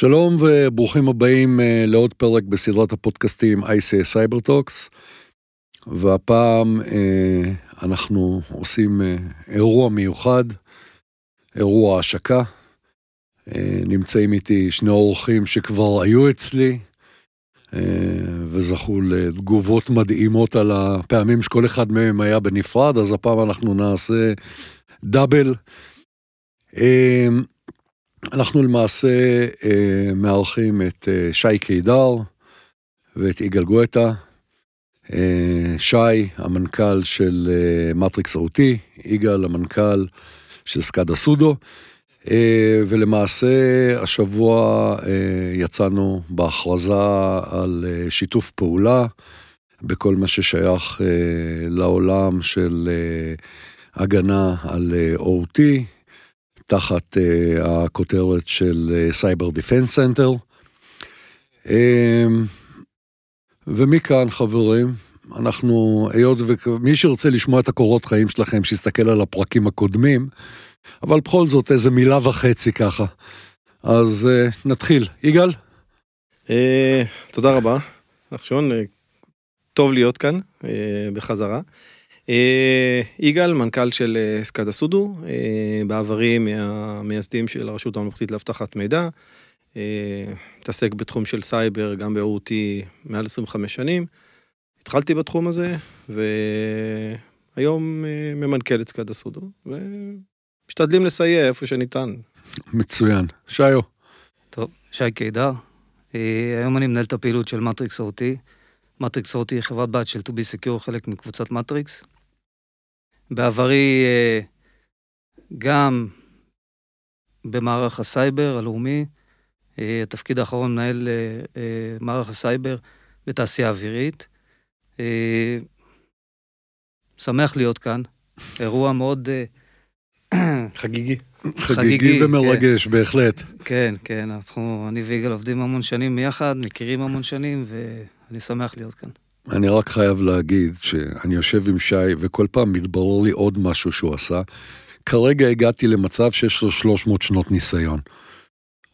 שלום וברוכים הבאים אה, לעוד פרק בסדרת הפודקאסטים ICA Talks. והפעם אה, אנחנו עושים אה, אירוע מיוחד, אירוע השקה. נמצאים איתי שני אורחים שכבר היו אצלי, וזכו לתגובות מדהימות על הפעמים שכל אחד מהם היה בנפרד, אז הפעם אנחנו נעשה דאבל. אנחנו למעשה אה, מארחים את אה, שי קידר ואת יגאל גואטה. אה, שי, המנכ"ל של אה, מטריקס אותי, יגאל, המנכ"ל של סקאדה סודו. אה, ולמעשה השבוע אה, יצאנו בהכרזה על אה, שיתוף פעולה בכל מה ששייך אה, לעולם של אה, הגנה על אה, OT. תחת uh, הכותרת של סייבר defense center. ומכאן, חברים, אנחנו, היות ומי שירצה לשמוע את הקורות חיים שלכם, שיסתכל על הפרקים הקודמים, אבל בכל זאת איזה מילה וחצי ככה. אז uh, נתחיל. יגאל? Uh, תודה רבה, נחשון, uh, טוב להיות כאן uh, בחזרה. אה, יגאל, מנכ"ל של אה, סקאדה סודו, אה, בעברי מהמייסדים של הרשות הממלכתית לאבטחת מידע, מתעסק בתחום של סייבר, גם ב-OT מעל 25 שנים. התחלתי בתחום הזה, והיום ממנכ"ל את סקאדה סודו, ומשתדלים לסייע איפה שניתן. מצוין. שיו. טוב, שי קידר. היום אני מנהל את הפעילות של מטריקס OT. מטריקס OT היא חברת בת של 2B Secure, חלק מקבוצת מטריקס. בעברי אה, גם במערך הסייבר הלאומי, אה, התפקיד האחרון מנהל אה, מערך הסייבר בתעשייה אווירית. שמח להיות כאן, אירוע מאוד... חגיגי. חגיגי ומרגש, כן. בהחלט. כן, כן, אנחנו, אני ויגאל עובדים המון שנים יחד, מכירים המון שנים, ואני שמח להיות כאן. אני רק חייב להגיד שאני יושב עם שי וכל פעם מתברר לי עוד משהו שהוא עשה. כרגע הגעתי למצב שיש לו 300 שנות ניסיון.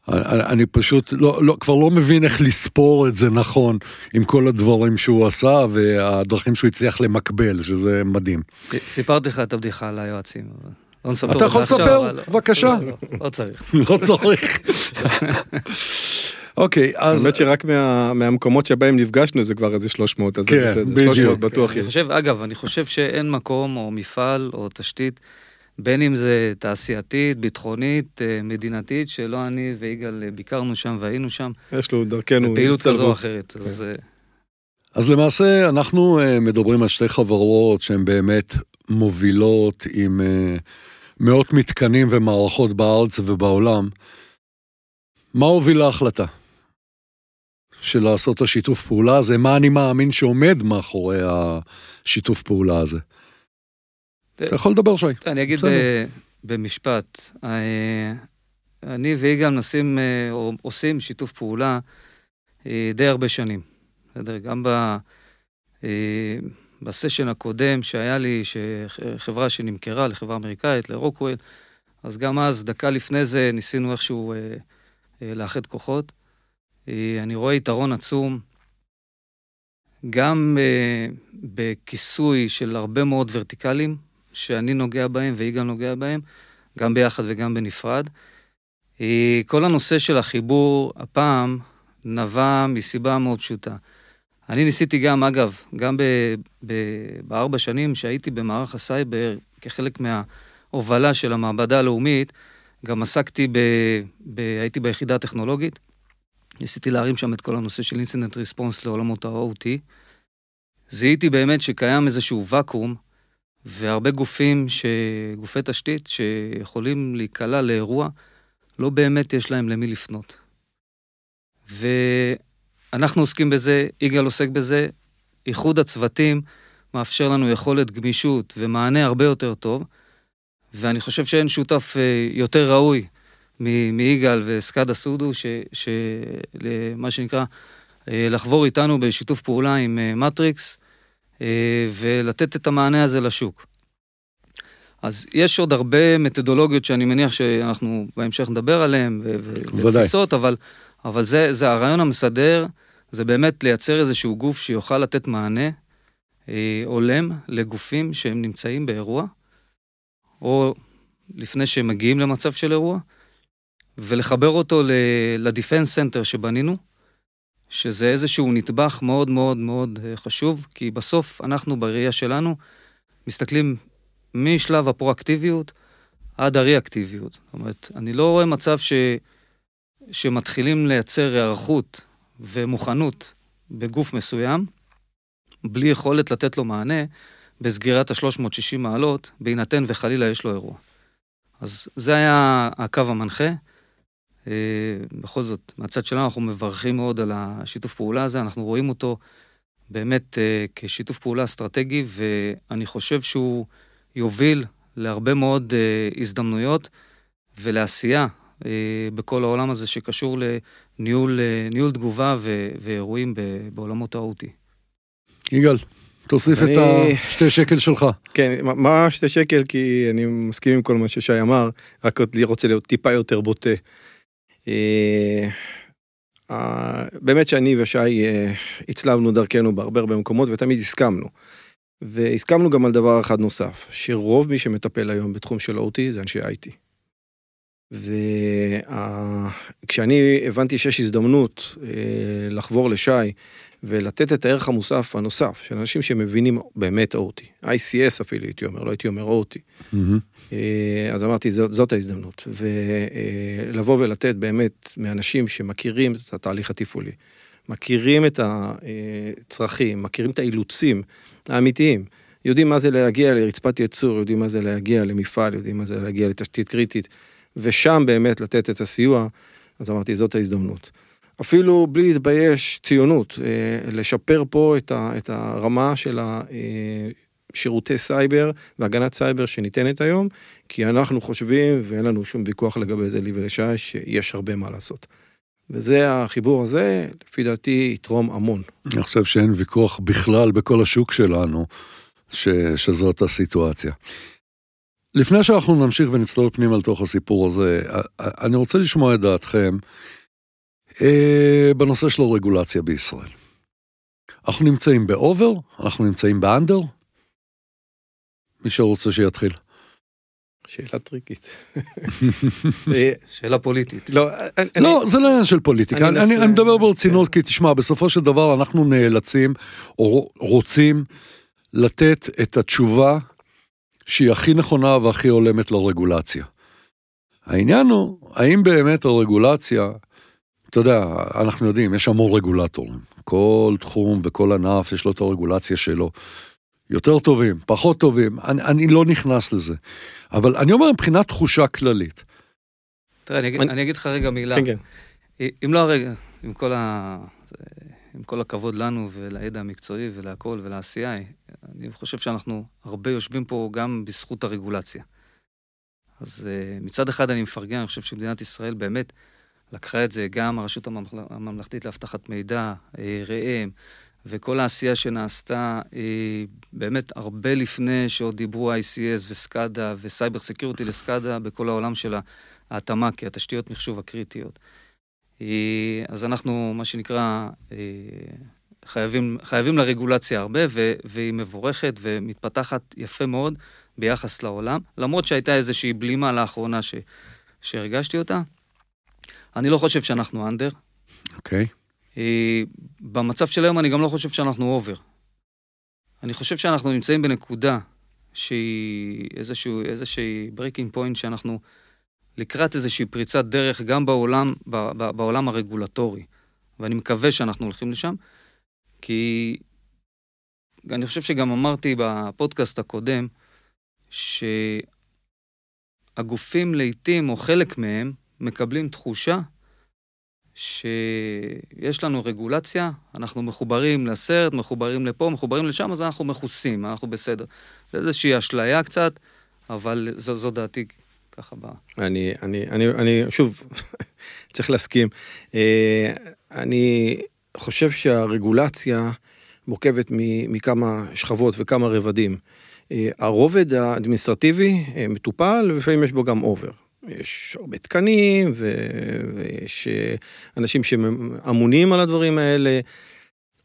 אני, אני פשוט לא, לא, כבר לא מבין איך לספור את זה נכון עם כל הדברים שהוא עשה והדרכים שהוא הצליח למקבל, שזה מדהים. סיפרתי לך את הבדיחה על היועצים. לא אתה יכול לספר? בבקשה. לא, לא, לא צריך. לא צריך. אוקיי, אז... האמת שרק מה, מהמקומות שבהם נפגשנו זה כבר איזה 300, אז כן, זה בסדר. בדיוק. 300 בטוח יש. חושב, אגב, אני חושב שאין מקום או מפעל או תשתית, בין אם זה תעשייתית, ביטחונית, אה, מדינתית, שלא אני ויגאל אה, ביקרנו שם והיינו שם. יש לו דרכנו. בפעילות כזו או אחרת. כן. אז... אה, אז למעשה אנחנו מדברים על שתי חברות שהן באמת מובילות עם מאות מתקנים ומערכות בארץ ובעולם. מה הוביל להחלטה? של לעשות את השיתוף פעולה הזה, מה אני מאמין שעומד מאחורי השיתוף פעולה הזה. אתה יכול לדבר, שי. אני אגיד במשפט. אה, אני ויגאל מנסים, אה, או עושים שיתוף פעולה אה, די הרבה שנים. בסדר? גם ב... בסשן הקודם שהיה לי, חברה שנמכרה לחברה אמריקאית, לרוקוויל, אז גם אז, דקה לפני זה, ניסינו איכשהו לאחד כוחות. אה, אני רואה יתרון עצום גם אה, בכיסוי של הרבה מאוד ורטיקלים, שאני נוגע בהם ויגאל נוגע בהם, גם ביחד וגם בנפרד. אה, כל הנושא של החיבור הפעם נבע מסיבה מאוד פשוטה. אני ניסיתי גם, אגב, גם בארבע שנים שהייתי במערך הסייבר כחלק מההובלה של המעבדה הלאומית, גם עסקתי, ב, ב, הייתי ביחידה הטכנולוגית, ניסיתי להרים שם את כל הנושא של incident response לעולמות ה-OT. זיהיתי באמת שקיים איזשהו ואקום, והרבה גופים, ש... גופי תשתית, שיכולים להיקלע לאירוע, לא באמת יש להם למי לפנות. ואנחנו עוסקים בזה, יגאל עוסק בזה, איחוד הצוותים מאפשר לנו יכולת גמישות ומענה הרבה יותר טוב, ואני חושב שאין שותף אה, יותר ראוי מיגאל וסקאדה סודו, שמה שנקרא, אה, לחבור איתנו בשיתוף פעולה עם אה, מטריקס, אה, ולתת את המענה הזה לשוק. אז יש עוד הרבה מתודולוגיות שאני מניח שאנחנו בהמשך נדבר עליהן, ותפיסות, אבל, אבל זה, זה הרעיון המסדר, זה באמת לייצר איזשהו גוף שיוכל לתת מענה אה, הולם לגופים שהם נמצאים באירוע, או לפני שהם מגיעים למצב של אירוע, ולחבר אותו ל defense center שבנינו, שזה איזשהו נדבך מאוד מאוד מאוד אה, חשוב, כי בסוף אנחנו בראייה שלנו מסתכלים משלב הפרואקטיביות עד הריאקטיביות. זאת אומרת, אני לא רואה מצב ש... שמתחילים לייצר היערכות ומוכנות בגוף מסוים, בלי יכולת לתת לו מענה בסגירת ה-360 מעלות, בהינתן וחלילה יש לו אירוע. אז זה היה הקו המנחה. אה, בכל זאת, מהצד שלנו אנחנו מברכים מאוד על השיתוף פעולה הזה, אנחנו רואים אותו באמת אה, כשיתוף פעולה אסטרטגי, ואני חושב שהוא יוביל להרבה מאוד אה, הזדמנויות ולעשייה בכל העולם הזה שקשור לניהול תגובה ואירועים בעולמות ה-OT. יגאל, תוסיף את השתי שקל שלך. כן, מה שתי שקל? כי אני מסכים עם כל מה ששי אמר, רק אני רוצה להיות טיפה יותר בוטה. אה, באמת שאני ושי אה, הצלבנו דרכנו בהרבה הרבה מקומות ותמיד הסכמנו. והסכמנו גם על דבר אחד נוסף, שרוב מי שמטפל היום בתחום של OT זה אנשי IT. וכשאני הבנתי שיש הזדמנות אה, לחבור לשי ולתת את הערך המוסף הנוסף של אנשים שמבינים באמת OT, ICS אפילו הייתי אומר, לא הייתי אומר OT. Mm-hmm. אז אמרתי, זאת, זאת ההזדמנות. ולבוא ולתת באמת מאנשים שמכירים את התהליך התפעולי, מכירים את הצרכים, מכירים את האילוצים האמיתיים, יודעים מה זה להגיע לרצפת ייצור, יודעים מה זה להגיע למפעל, יודעים מה זה להגיע לתשתית קריטית, ושם באמת לתת את הסיוע, אז אמרתי, זאת ההזדמנות. אפילו בלי להתבייש, ציונות, אה, לשפר פה את, הרמה של השירותי סייבר והגנת סייבר שניתנת היום, כי אנחנו חושבים, ואין לנו שום ויכוח לגבי זה, לי ולשי, שיש הרבה מה לעשות. וזה החיבור הזה, לפי דעתי, יתרום המון. אני חושב שאין ויכוח בכלל בכל השוק שלנו, ש, שזאת הסיטואציה. לפני שאנחנו נמשיך ונצלול פנימה לתוך הסיפור הזה, אני רוצה לשמוע את דעתכם. אה, בנושא של הרגולציה בישראל. אנחנו נמצאים באובר, אנחנו נמצאים באנדר. מי שרוצה שיתחיל. שאלה טריקית. שאלה פוליטית. לא, לא זה לא עניין של פוליטיקה, אני מדבר ברצינות, כי תשמע, בסופו של דבר אנחנו נאלצים, או רוצים, לתת את התשובה שהיא הכי נכונה והכי הולמת לרגולציה. העניין הוא, האם באמת הרגולציה אתה יודע, אנחנו יודעים, יש המון רגולטורים. כל תחום וכל ענף יש לו את הרגולציה שלו. יותר טובים, פחות טובים, אני, אני לא נכנס לזה. אבל אני אומר מבחינת תחושה כללית. תראה, אני, אני... אני אגיד לך רגע מילה. כן, כן. אם לא הרגע, עם כל, ה... עם כל הכבוד לנו ולידע המקצועי ולהכל ולעשייה, אני חושב שאנחנו הרבה יושבים פה גם בזכות הרגולציה. אז אה, מצד אחד אני מפרגן, אני חושב שמדינת ישראל באמת לקחה את זה גם הרשות הממלכתית לאבטחת מידע, אה, ראם, וכל העשייה שנעשתה אה, באמת הרבה לפני שעוד דיברו ICS וסקאדה וסייבר סקיורטי לסקאדה בכל העולם של ההתאמה, כי התשתיות מחשוב הקריטיות. אה, אז אנחנו, מה שנקרא, חייבים, חייבים לרגולציה הרבה, ו, והיא מבורכת ומתפתחת יפה מאוד ביחס לעולם, למרות שהייתה איזושהי בלימה לאחרונה ש, שהרגשתי אותה. אני לא חושב שאנחנו אנדר. אוקיי. Okay. במצב של היום אני גם לא חושב שאנחנו אובר. אני חושב שאנחנו נמצאים בנקודה שהיא איזשהו, איזושהי breaking point שאנחנו לקראת איזושהי פריצת דרך גם בעולם, בעולם הרגולטורי. ואני מקווה שאנחנו הולכים לשם, כי אני חושב שגם אמרתי בפודקאסט הקודם, שהגופים לעיתים, או חלק מהם, מקבלים תחושה שיש לנו רגולציה, אנחנו מחוברים לסרט, מחוברים לפה, מחוברים לשם, אז אנחנו מכוסים, אנחנו בסדר. זה איזושהי אשליה קצת, אבל זו, זו דעתי ככה באה. אני, אני, אני, אני, שוב, צריך להסכים. אה, אני חושב שהרגולציה מורכבת מכמה שכבות וכמה רבדים. אה, הרובד האדמיניסטרטיבי אה, מטופל, ולפעמים יש בו גם אובר. יש הרבה תקנים, ויש אנשים שאמונים על הדברים האלה,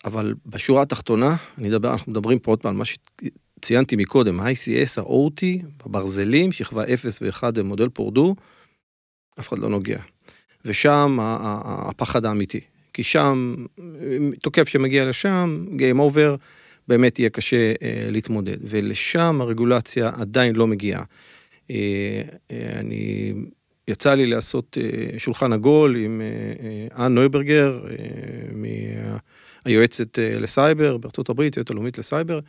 אבל בשורה התחתונה, אני אדבר, אנחנו מדברים פה עוד פעם מה שציינתי מקודם, ה-ICS, ה-OT, בברזלים, שכבה 0 ו-1 מודל פורדו, אף אחד לא נוגע. ושם הפחד האמיתי. כי שם, תוקף שמגיע לשם, Game Over, באמת יהיה קשה אה, להתמודד. ולשם הרגולציה עדיין לא מגיעה. אה, אה, אני, יצא לי לעשות אה, שולחן עגול עם אן נויברגר, היועצת לסייבר בארצות הברית, יועצת הלאומית לסייבר.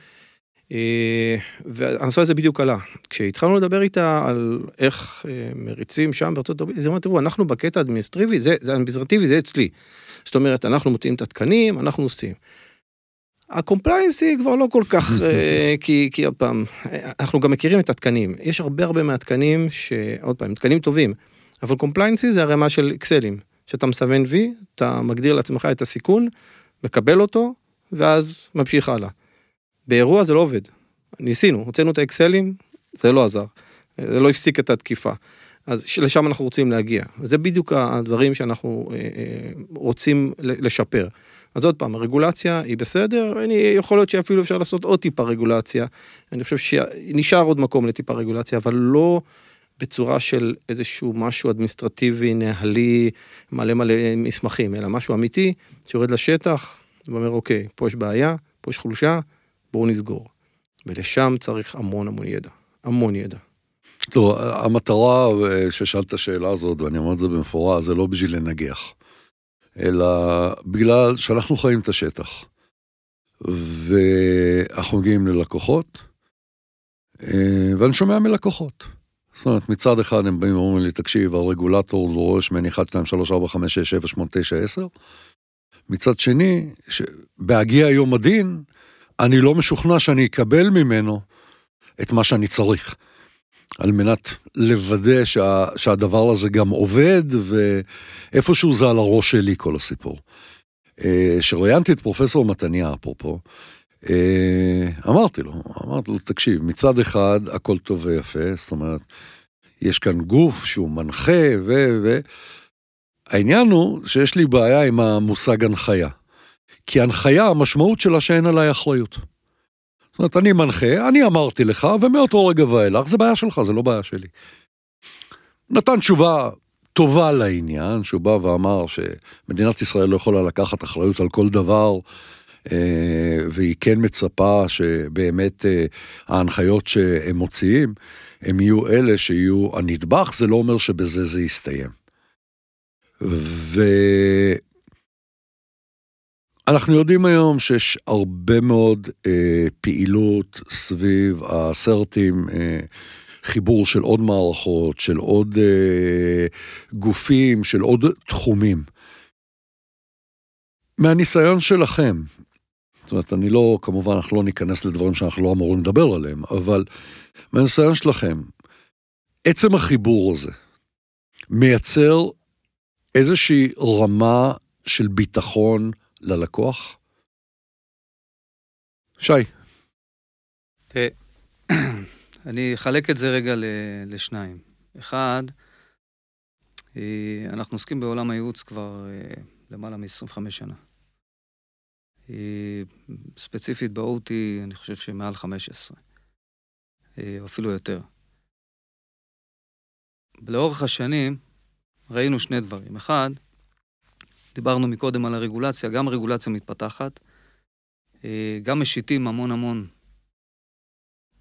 והנושא הזה בדיוק עלה. כשהתחלנו לדבר איתה על איך מריצים שם בארצות הברית, היא אמרה, תראו, אנחנו בקטע האדמיניסטרטיבי, זה, זה אדמיניסטרטיבי, זה אצלי. זאת אומרת, אנחנו מוצאים את התקנים, אנחנו עושים. ה compliance כבר לא כל כך, כי, כי עוד פעם, אנחנו גם מכירים את התקנים. יש הרבה הרבה מהתקנים שעוד פעם, תקנים טובים, אבל compliance זה הרמה של אקסלים, שאתה מסמן וי, אתה מגדיר לעצמך את הסיכון, מקבל אותו, ואז ממשיך הלאה. באירוע זה לא עובד. ניסינו, הוצאנו את האקסלים, זה לא עזר. זה לא הפסיק את התקיפה. אז לשם אנחנו רוצים להגיע. זה בדיוק הדברים שאנחנו אה, אה, רוצים לשפר. אז עוד פעם, הרגולציה היא בסדר, אני, יכול להיות שאפילו אפשר לעשות עוד טיפה רגולציה. אני חושב שנשאר עוד מקום לטיפה רגולציה, אבל לא בצורה של איזשהו משהו אדמיניסטרטיבי, נהלי, מלא מלא מסמכים, אלא משהו אמיתי, שיורד לשטח, ואומר, אוקיי, פה יש בעיה, פה יש חולשה, בואו נסגור. ולשם צריך המון המון ידע, המון ידע. טוב, המטרה ששאלת את השאלה הזאת, ואני אומר את זה במפורש, זה לא בשביל לנגח, אלא בגלל שאנחנו חיים את השטח. ואנחנו מגיעים ללקוחות, אה, ואני שומע מלקוחות. זאת אומרת, מצד אחד הם באים ואומרים לי, תקשיב, הרגולטור דורש ממני 1, 2, 3, 4, 5, 6, 7, 8, 9, 10. מצד שני, בהגיע יום הדין, אני לא משוכנע שאני אקבל ממנו את מה שאני צריך. על מנת לוודא שה, שהדבר הזה גם עובד, ואיפשהו זה על הראש שלי כל הסיפור. כשראיינתי את פרופסור מתניה, אפרופו, אה, אמרתי לו, אמרתי לו, תקשיב, מצד אחד הכל טוב ויפה, זאת אומרת, יש כאן גוף שהוא מנחה, ו... ו... העניין הוא שיש לי בעיה עם המושג הנחיה. כי הנחיה, המשמעות שלה שאין עליי אחריות. זאת אומרת, אני מנחה, אני אמרתי לך, ומאותו רגע ואילך, זה בעיה שלך, זה לא בעיה שלי. נתן תשובה טובה לעניין, שהוא בא ואמר שמדינת ישראל לא יכולה לקחת אחריות על כל דבר, אה, והיא כן מצפה שבאמת אה, ההנחיות שהם מוציאים, הם יהיו אלה שיהיו הנדבך, זה לא אומר שבזה זה יסתיים. ואנחנו יודעים היום שיש הרבה מאוד אה, פעילות סביב הסרטים, אה, חיבור של עוד מערכות, של עוד אה, גופים, של עוד תחומים. מהניסיון שלכם, זאת אומרת, אני לא, כמובן, אנחנו לא ניכנס לדברים שאנחנו לא אמורים לדבר עליהם, אבל מהניסיון שלכם, עצם החיבור הזה מייצר איזושהי רמה של ביטחון ללקוח? שי. תראה, אני אחלק את זה רגע לשניים. אחד, אה, אנחנו עוסקים בעולם הייעוץ כבר אה, למעלה מ-25 שנה. אה, ספציפית ב-OT, אני חושב שמעל 15, או אפילו יותר. לאורך השנים, ראינו שני דברים. אחד, דיברנו מקודם על הרגולציה, גם רגולציה מתפתחת, אה, גם משיתים המון המון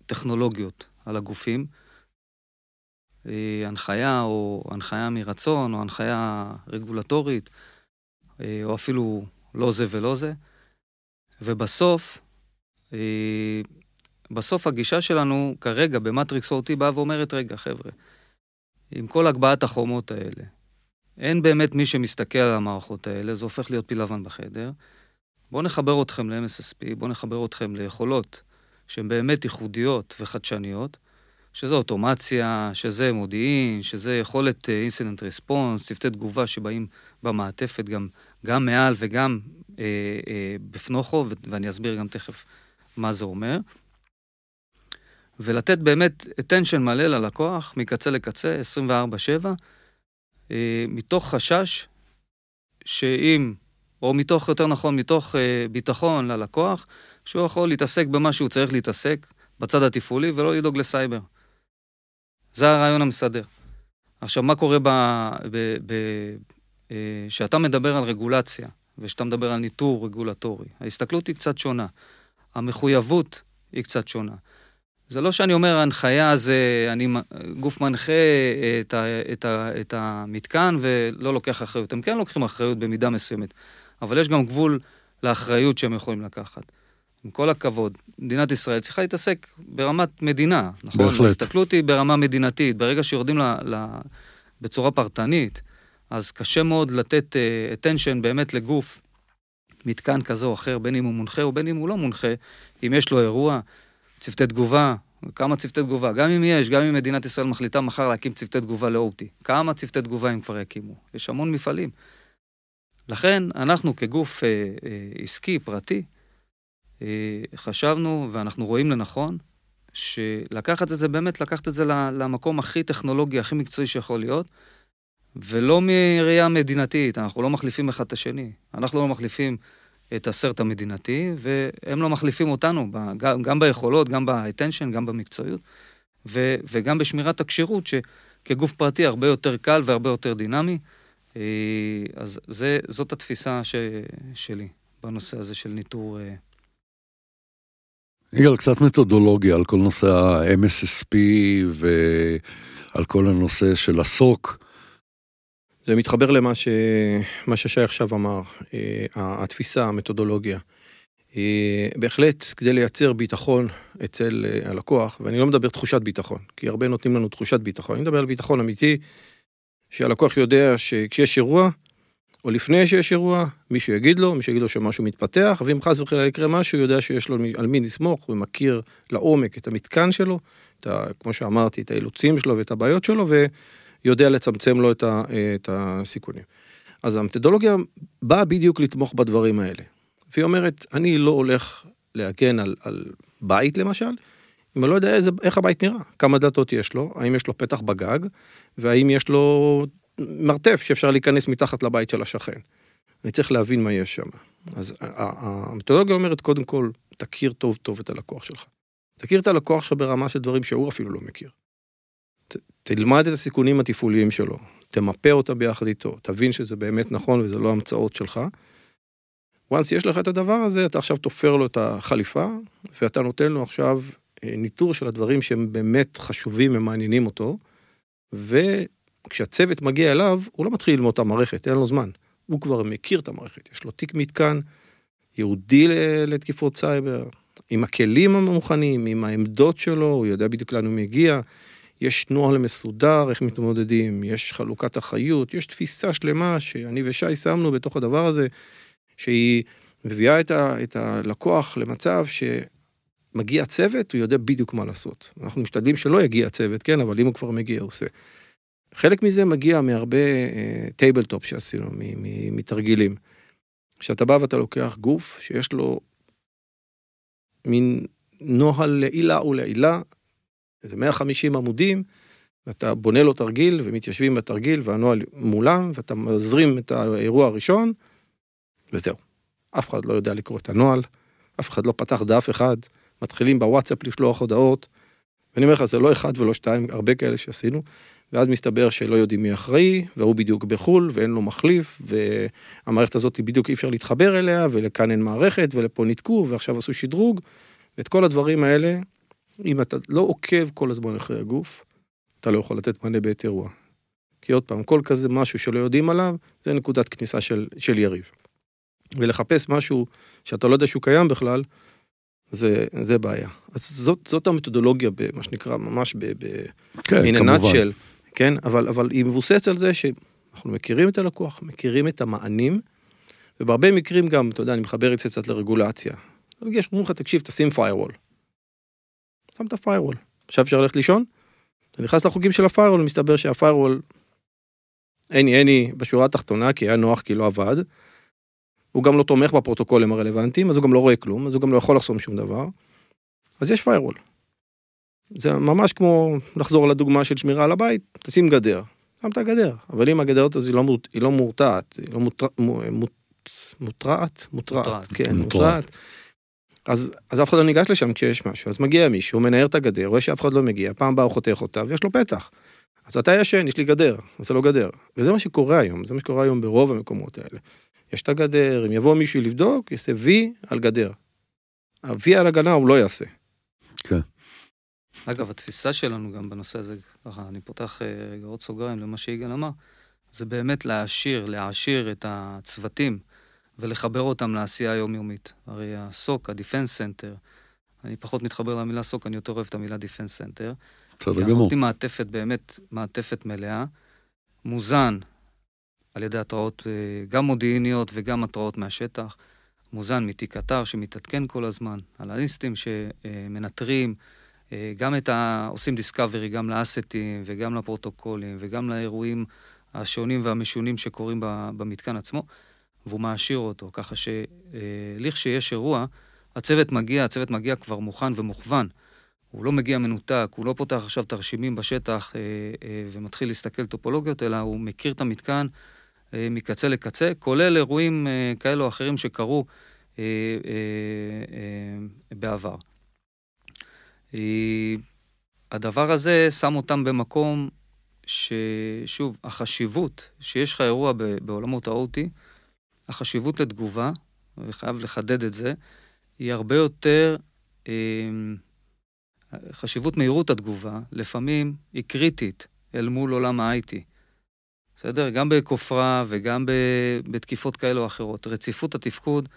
טכנולוגיות על הגופים. אה, הנחיה או הנחיה מרצון או הנחיה רגולטורית, אה, או אפילו לא זה ולא זה. ובסוף, בסוף הגישה שלנו כרגע במטריקס OT באה ואומרת, רגע, חבר'ה, עם כל הגבהת החומות האלה, אין באמת מי שמסתכל על המערכות האלה, זה הופך להיות פיל לבן בחדר. בואו נחבר אתכם ל-MSSP, בואו נחבר אתכם ליכולות שהן באמת ייחודיות וחדשניות, שזה אוטומציה, שזה מודיעין, שזה יכולת incident uh, response, צוותי תגובה שבאים במעטפת גם, גם מעל וגם אה, אה, בפנוכו, ואני אסביר גם תכף מה זה אומר. ולתת באמת attention מלא ללקוח, מקצה לקצה, 24/7, אה, מתוך חשש שאם, או מתוך, יותר נכון, מתוך אה, ביטחון ללקוח, שהוא יכול להתעסק במה שהוא צריך להתעסק בצד התפעולי ולא לדאוג לסייבר. זה הרעיון המסדר. עכשיו, מה קורה ב... כשאתה אה, מדבר על רגולציה, וכשאתה מדבר על ניטור רגולטורי, ההסתכלות היא קצת שונה. המחויבות היא קצת שונה. זה לא שאני אומר, ההנחיה זה, אני גוף מנחה את, ה, את, ה, את המתקן ולא לוקח אחריות. הם כן לוקחים אחריות במידה מסוימת, אבל יש גם גבול לאחריות שהם יכולים לקחת. עם כל הכבוד, מדינת ישראל צריכה להתעסק ברמת מדינה, נכון? בהחלט. ההסתכלות היא ברמה מדינתית. ברגע שיורדים ל, ל, בצורה פרטנית, אז קשה מאוד לתת uh, attention באמת לגוף, מתקן כזה או אחר, בין אם הוא מונחה או בין אם הוא לא מונחה, אם יש לו אירוע, צוותי תגובה, כמה צוותי תגובה, גם אם יש, גם אם מדינת ישראל מחליטה מחר להקים צוותי תגובה לאופטי, כמה צוותי תגובה הם כבר יקימו? יש המון מפעלים. לכן, אנחנו כגוף אה, אה, עסקי, פרטי, אה, חשבנו ואנחנו רואים לנכון שלקחת את זה באמת, לקחת את זה למקום הכי טכנולוגי, הכי מקצועי שיכול להיות, ולא מראייה מדינתית, אנחנו לא מחליפים אחד את השני. אנחנו לא מחליפים את הסרט המדינתי, והם לא מחליפים אותנו, גם, גם ביכולות, גם ב-attention, גם במקצועיות, ו, וגם בשמירת הכשירות, שכגוף פרטי הרבה יותר קל והרבה יותר דינמי. אה, אז זה, זאת התפיסה ש, שלי בנושא הזה של ניטור. אה. יגאל, קצת מתודולוגיה על כל נושא ה-MSSP ועל כל הנושא של הסוק. זה מתחבר למה ש... ששי עכשיו אמר, אה, התפיסה, המתודולוגיה. אה, בהחלט, כדי לייצר ביטחון אצל אה, הלקוח, ואני לא מדבר תחושת ביטחון, כי הרבה נותנים לנו תחושת ביטחון, אני מדבר על ביטחון אמיתי, שהלקוח יודע שכשיש אירוע, או לפני שיש אירוע, מישהו יגיד לו, מישהו יגיד לו שמשהו מתפתח, ואם חס וחלילה יקרה משהו, הוא יודע שיש לו על מי לסמוך, הוא מכיר לעומק את המתקן שלו, את ה, כמו שאמרתי, את האילוצים שלו ואת הבעיות שלו, ו... יודע לצמצם לו את, ה, את הסיכונים. אז המתודולוגיה באה בדיוק לתמוך בדברים האלה. והיא אומרת, אני לא הולך להגן על, על בית למשל, אם אני לא יודע איזה, איך הבית נראה, כמה דלתות יש לו, האם יש לו פתח בגג, והאם יש לו מרתף שאפשר להיכנס מתחת לבית של השכן. אני צריך להבין מה יש שם. אז המתודולוגיה אומרת, קודם כל, תכיר טוב טוב את הלקוח שלך. תכיר את הלקוח שלך ברמה של דברים שהוא אפילו לא מכיר. תלמד את הסיכונים התפעוליים שלו, תמפה אותה ביחד איתו, תבין שזה באמת נכון וזה לא המצאות שלך. once יש לך את הדבר הזה, אתה עכשיו תופר לו את החליפה, ואתה נותן לו עכשיו אה, ניטור של הדברים שהם באמת חשובים ומעניינים אותו, וכשהצוות מגיע אליו, הוא לא מתחיל ללמוד את המערכת, אין לו זמן. הוא כבר מכיר את המערכת, יש לו תיק מתקן ייעודי לתקיפות סייבר, עם הכלים המוכנים, עם העמדות שלו, הוא יודע בדיוק לאן הוא מגיע. יש נוהל מסודר, איך מתמודדים, יש חלוקת אחריות, יש תפיסה שלמה שאני ושי שמנו בתוך הדבר הזה, שהיא מביאה את, ה, את הלקוח למצב שמגיע צוות, הוא יודע בדיוק מה לעשות. אנחנו משתדלים שלא יגיע צוות, כן, אבל אם הוא כבר מגיע, הוא עושה. חלק מזה מגיע מהרבה tabletop uh, שעשינו, מתרגילים. כשאתה בא ואתה לוקח גוף שיש לו מין נוהל לעילה ולעילה, איזה 150 עמודים, ואתה בונה לו תרגיל ומתיישבים בתרגיל והנוהל מולם, ואתה מזרים את האירוע הראשון, וזהו. אף אחד לא יודע לקרוא את הנוהל, אף אחד לא פתח דף אחד, מתחילים בוואטסאפ לשלוח הודעות, ואני אומר לך, זה לא אחד ולא שתיים, הרבה כאלה שעשינו, ואז מסתבר שלא יודעים מי אחראי, והוא בדיוק בחו"ל, ואין לו מחליף, והמערכת הזאת בדיוק אי אפשר להתחבר אליה, ולכאן אין מערכת, ולפה ניתקו, ועכשיו עשו שדרוג, ואת כל הדברים האלה אם אתה לא עוקב כל הזמן אחרי הגוף, אתה לא יכול לתת מענה בעת אירוע. כי עוד פעם, כל כזה משהו שלא יודעים עליו, זה נקודת כניסה של, של יריב. ולחפש משהו שאתה לא יודע שהוא קיים בכלל, זה, זה בעיה. אז זאת, זאת המתודולוגיה, במה שנקרא, ממש ב... ב כן. של, כן, אבל, אבל היא מבוססת על זה שאנחנו מכירים את הלקוח, מכירים את המענים, ובהרבה מקרים גם, אתה יודע, אני מחבר את זה קצת לרגולציה. יש, אומרים לך, תקשיב, תשים firewall. שם את ה firewall. עכשיו אפשר ללכת לישון? אתה נכנס ללוגים של ה firewall, מסתבר שה firewall, any any בשורה התחתונה, כי היה נוח כי לא עבד. הוא גם לא תומך בפרוטוקולים הרלוונטיים, אז הוא גם לא רואה כלום, אז הוא גם לא יכול לחסום שום דבר. אז יש firewall. זה ממש כמו לחזור לדוגמה של שמירה על הבית, תשים גדר, שמת גדר, אבל אם הגדר הזאת היא לא, מות, היא לא מורתעת, היא לא מוטר, מות, מותרעת, מותרעת, מותרעת. כן, מותרעת. אז, אז אף אחד לא ניגש לשם כשיש משהו, אז מגיע מישהו, מנער את הגדר, רואה שאף אחד לא מגיע, פעם באה הוא חותך אותה ויש לו פתח. אז אתה ישן, יש לי גדר, אז זה לא גדר. וזה מה שקורה היום, זה מה שקורה היום ברוב המקומות האלה. יש את הגדר, אם יבוא מישהו לבדוק, יעשה וי על גדר. ה-V על הגנה הוא לא יעשה. אגב, התפיסה שלנו גם בנושא הזה, ככה, אני פותח אה, רגע עוד סוגריים למה שיגאל אמר, זה באמת להעשיר, להעשיר את הצוותים ולחבר אותם לעשייה היומיומית. הרי הסוק, ה-Defense Center, אני פחות מתחבר למילה סוק, אני יותר אוהב את המילה Defense Center. בסדר כי אנחנו גמור. נותנים מעטפת, באמת מעטפת מלאה, מוזן על ידי התראות אה, גם מודיעיניות וגם התראות מהשטח, מוזן מתיק אתר שמתעדכן כל הזמן, אנליסטים שמנטרים, אה, גם את ה... עושים דיסקאברי גם לאסטים וגם לפרוטוקולים וגם לאירועים השונים והמשונים שקורים במתקן עצמו, והוא מעשיר אותו, ככה שלכשיש אירוע, הצוות מגיע, הצוות מגיע כבר מוכן ומוכוון. הוא לא מגיע מנותק, הוא לא פותח עכשיו תרשימים בשטח אה, אה, ומתחיל להסתכל טופולוגיות, אלא הוא מכיר את המתקן אה, מקצה לקצה, כולל אירועים אה, כאלו או אחרים שקרו אה, אה, אה, בעבר. אה, הדבר הזה שם אותם במקום ששוב, החשיבות שיש לך אירוע בעולמות ה-OT, החשיבות לתגובה, וחייב לחדד את זה, היא הרבה יותר, אה, חשיבות מהירות התגובה, לפעמים היא קריטית אל מול עולם ה-IT. בסדר? גם בכופרה וגם בתקיפות כאלה או אחרות. רציפות התפקוד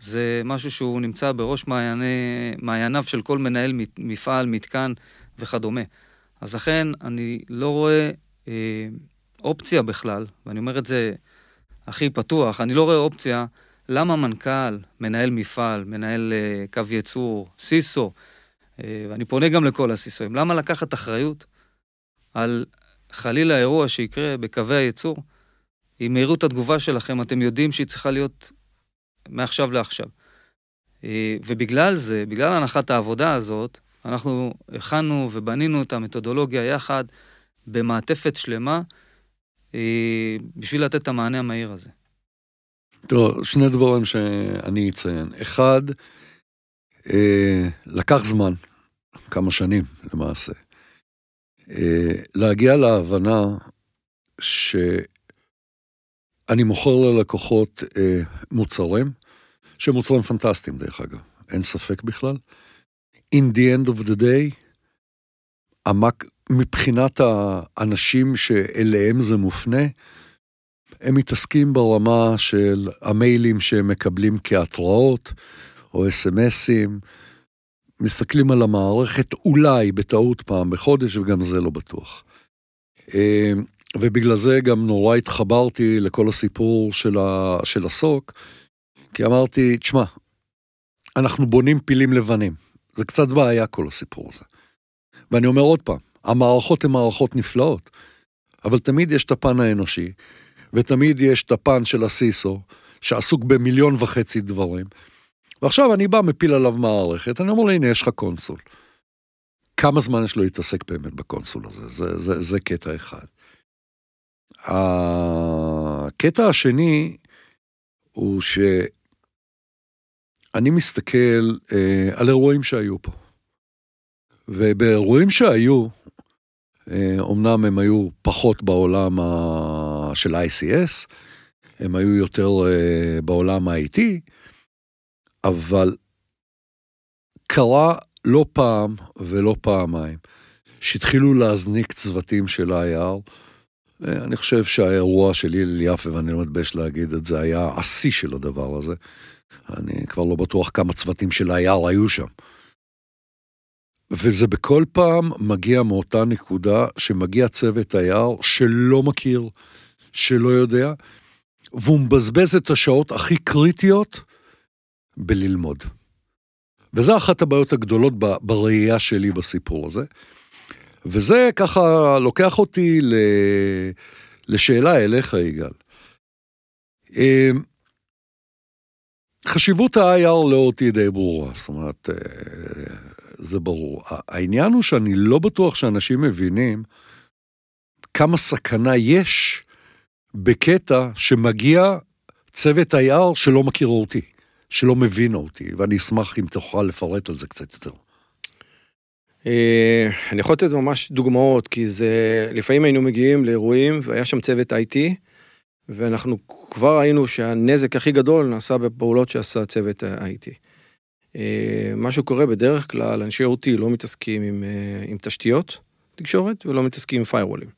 זה משהו שהוא נמצא בראש מעייני, מעייניו של כל מנהל מפעל, מתקן וכדומה. אז לכן אני לא רואה אה, אופציה בכלל, ואני אומר את זה הכי פתוח, אני לא רואה אופציה למה מנכ"ל, מנהל מפעל, מנהל אה, קו ייצור, סיסו, אה, ואני פונה גם לכל הסיסואים, למה לקחת אחריות על חלילה אירוע שיקרה בקווי הייצור? עם מהירות התגובה שלכם, אתם יודעים שהיא צריכה להיות מעכשיו לעכשיו. אה, ובגלל זה, בגלל הנחת העבודה הזאת, אנחנו הכנו ובנינו את המתודולוגיה יחד במעטפת שלמה בשביל לתת את המענה המהיר הזה. תראו, שני דברים שאני אציין. אחד, אה, לקח זמן, כמה שנים למעשה, אה, להגיע להבנה שאני מוכר ללקוחות אה, מוצרים, שהם מוצרים פנטסטיים דרך אגב, אין ספק בכלל. In the end of the day, המק... מבחינת האנשים שאליהם זה מופנה, הם מתעסקים ברמה של המיילים שהם מקבלים כהתראות, או אס.אם.אסים, מסתכלים על המערכת אולי בטעות פעם בחודש, וגם זה לא בטוח. אה, ובגלל זה גם נורא התחברתי לכל הסיפור של, ה, של הסוק, כי אמרתי, תשמע, אנחנו בונים פילים לבנים. זה קצת בעיה כל הסיפור הזה. ואני אומר עוד פעם, המערכות הן מערכות נפלאות, אבל תמיד יש את הפן האנושי, ותמיד יש את הפן של הסיסו, שעסוק במיליון וחצי דברים. ועכשיו אני בא, מפיל עליו מערכת, אני אומר לו, הנה, יש לך קונסול. כמה זמן יש לו להתעסק באמת בקונסול הזה? זה, זה, זה קטע אחד. הקטע השני הוא שאני מסתכל אה, על אירועים שהיו פה. ובאירועים שהיו, אה, אמנם הם היו פחות בעולם ה... של ה-ICS, הם היו יותר אה, בעולם ה-IT, אבל קרה לא פעם ולא פעמיים שהתחילו להזניק צוותים של IR. אה, אני חושב שהאירוע של הלל יפה, ואני לא מתבייש להגיד את זה, היה השיא של הדבר הזה. אני כבר לא בטוח כמה צוותים של IR היו שם. וזה בכל פעם מגיע מאותה נקודה שמגיע צוות IR שלא מכיר, שלא יודע, והוא מבזבז את השעות הכי קריטיות בללמוד. וזה אחת הבעיות הגדולות בראייה שלי בסיפור הזה. וזה ככה לוקח אותי ל... לשאלה אליך, יגאל. אמ, חשיבות ה-IR לא תהיה די ברורה, זאת אומרת, אה, זה ברור. העניין הוא שאני לא בטוח שאנשים מבינים כמה סכנה יש בקטע שמגיע צוות IR שלא מכיר אותי, שלא מבין אותי, ואני אשמח אם תוכל לפרט על זה קצת יותר. אה, אני יכול לתת ממש דוגמאות, כי זה, לפעמים היינו מגיעים לאירועים והיה שם צוות IT, ואנחנו כבר ראינו שהנזק הכי גדול נעשה בפעולות שעשה צוות IT. אה, מה שקורה בדרך כלל, אנשי OT לא מתעסקים עם, אה, עם תשתיות תקשורת ולא מתעסקים עם פיירולים.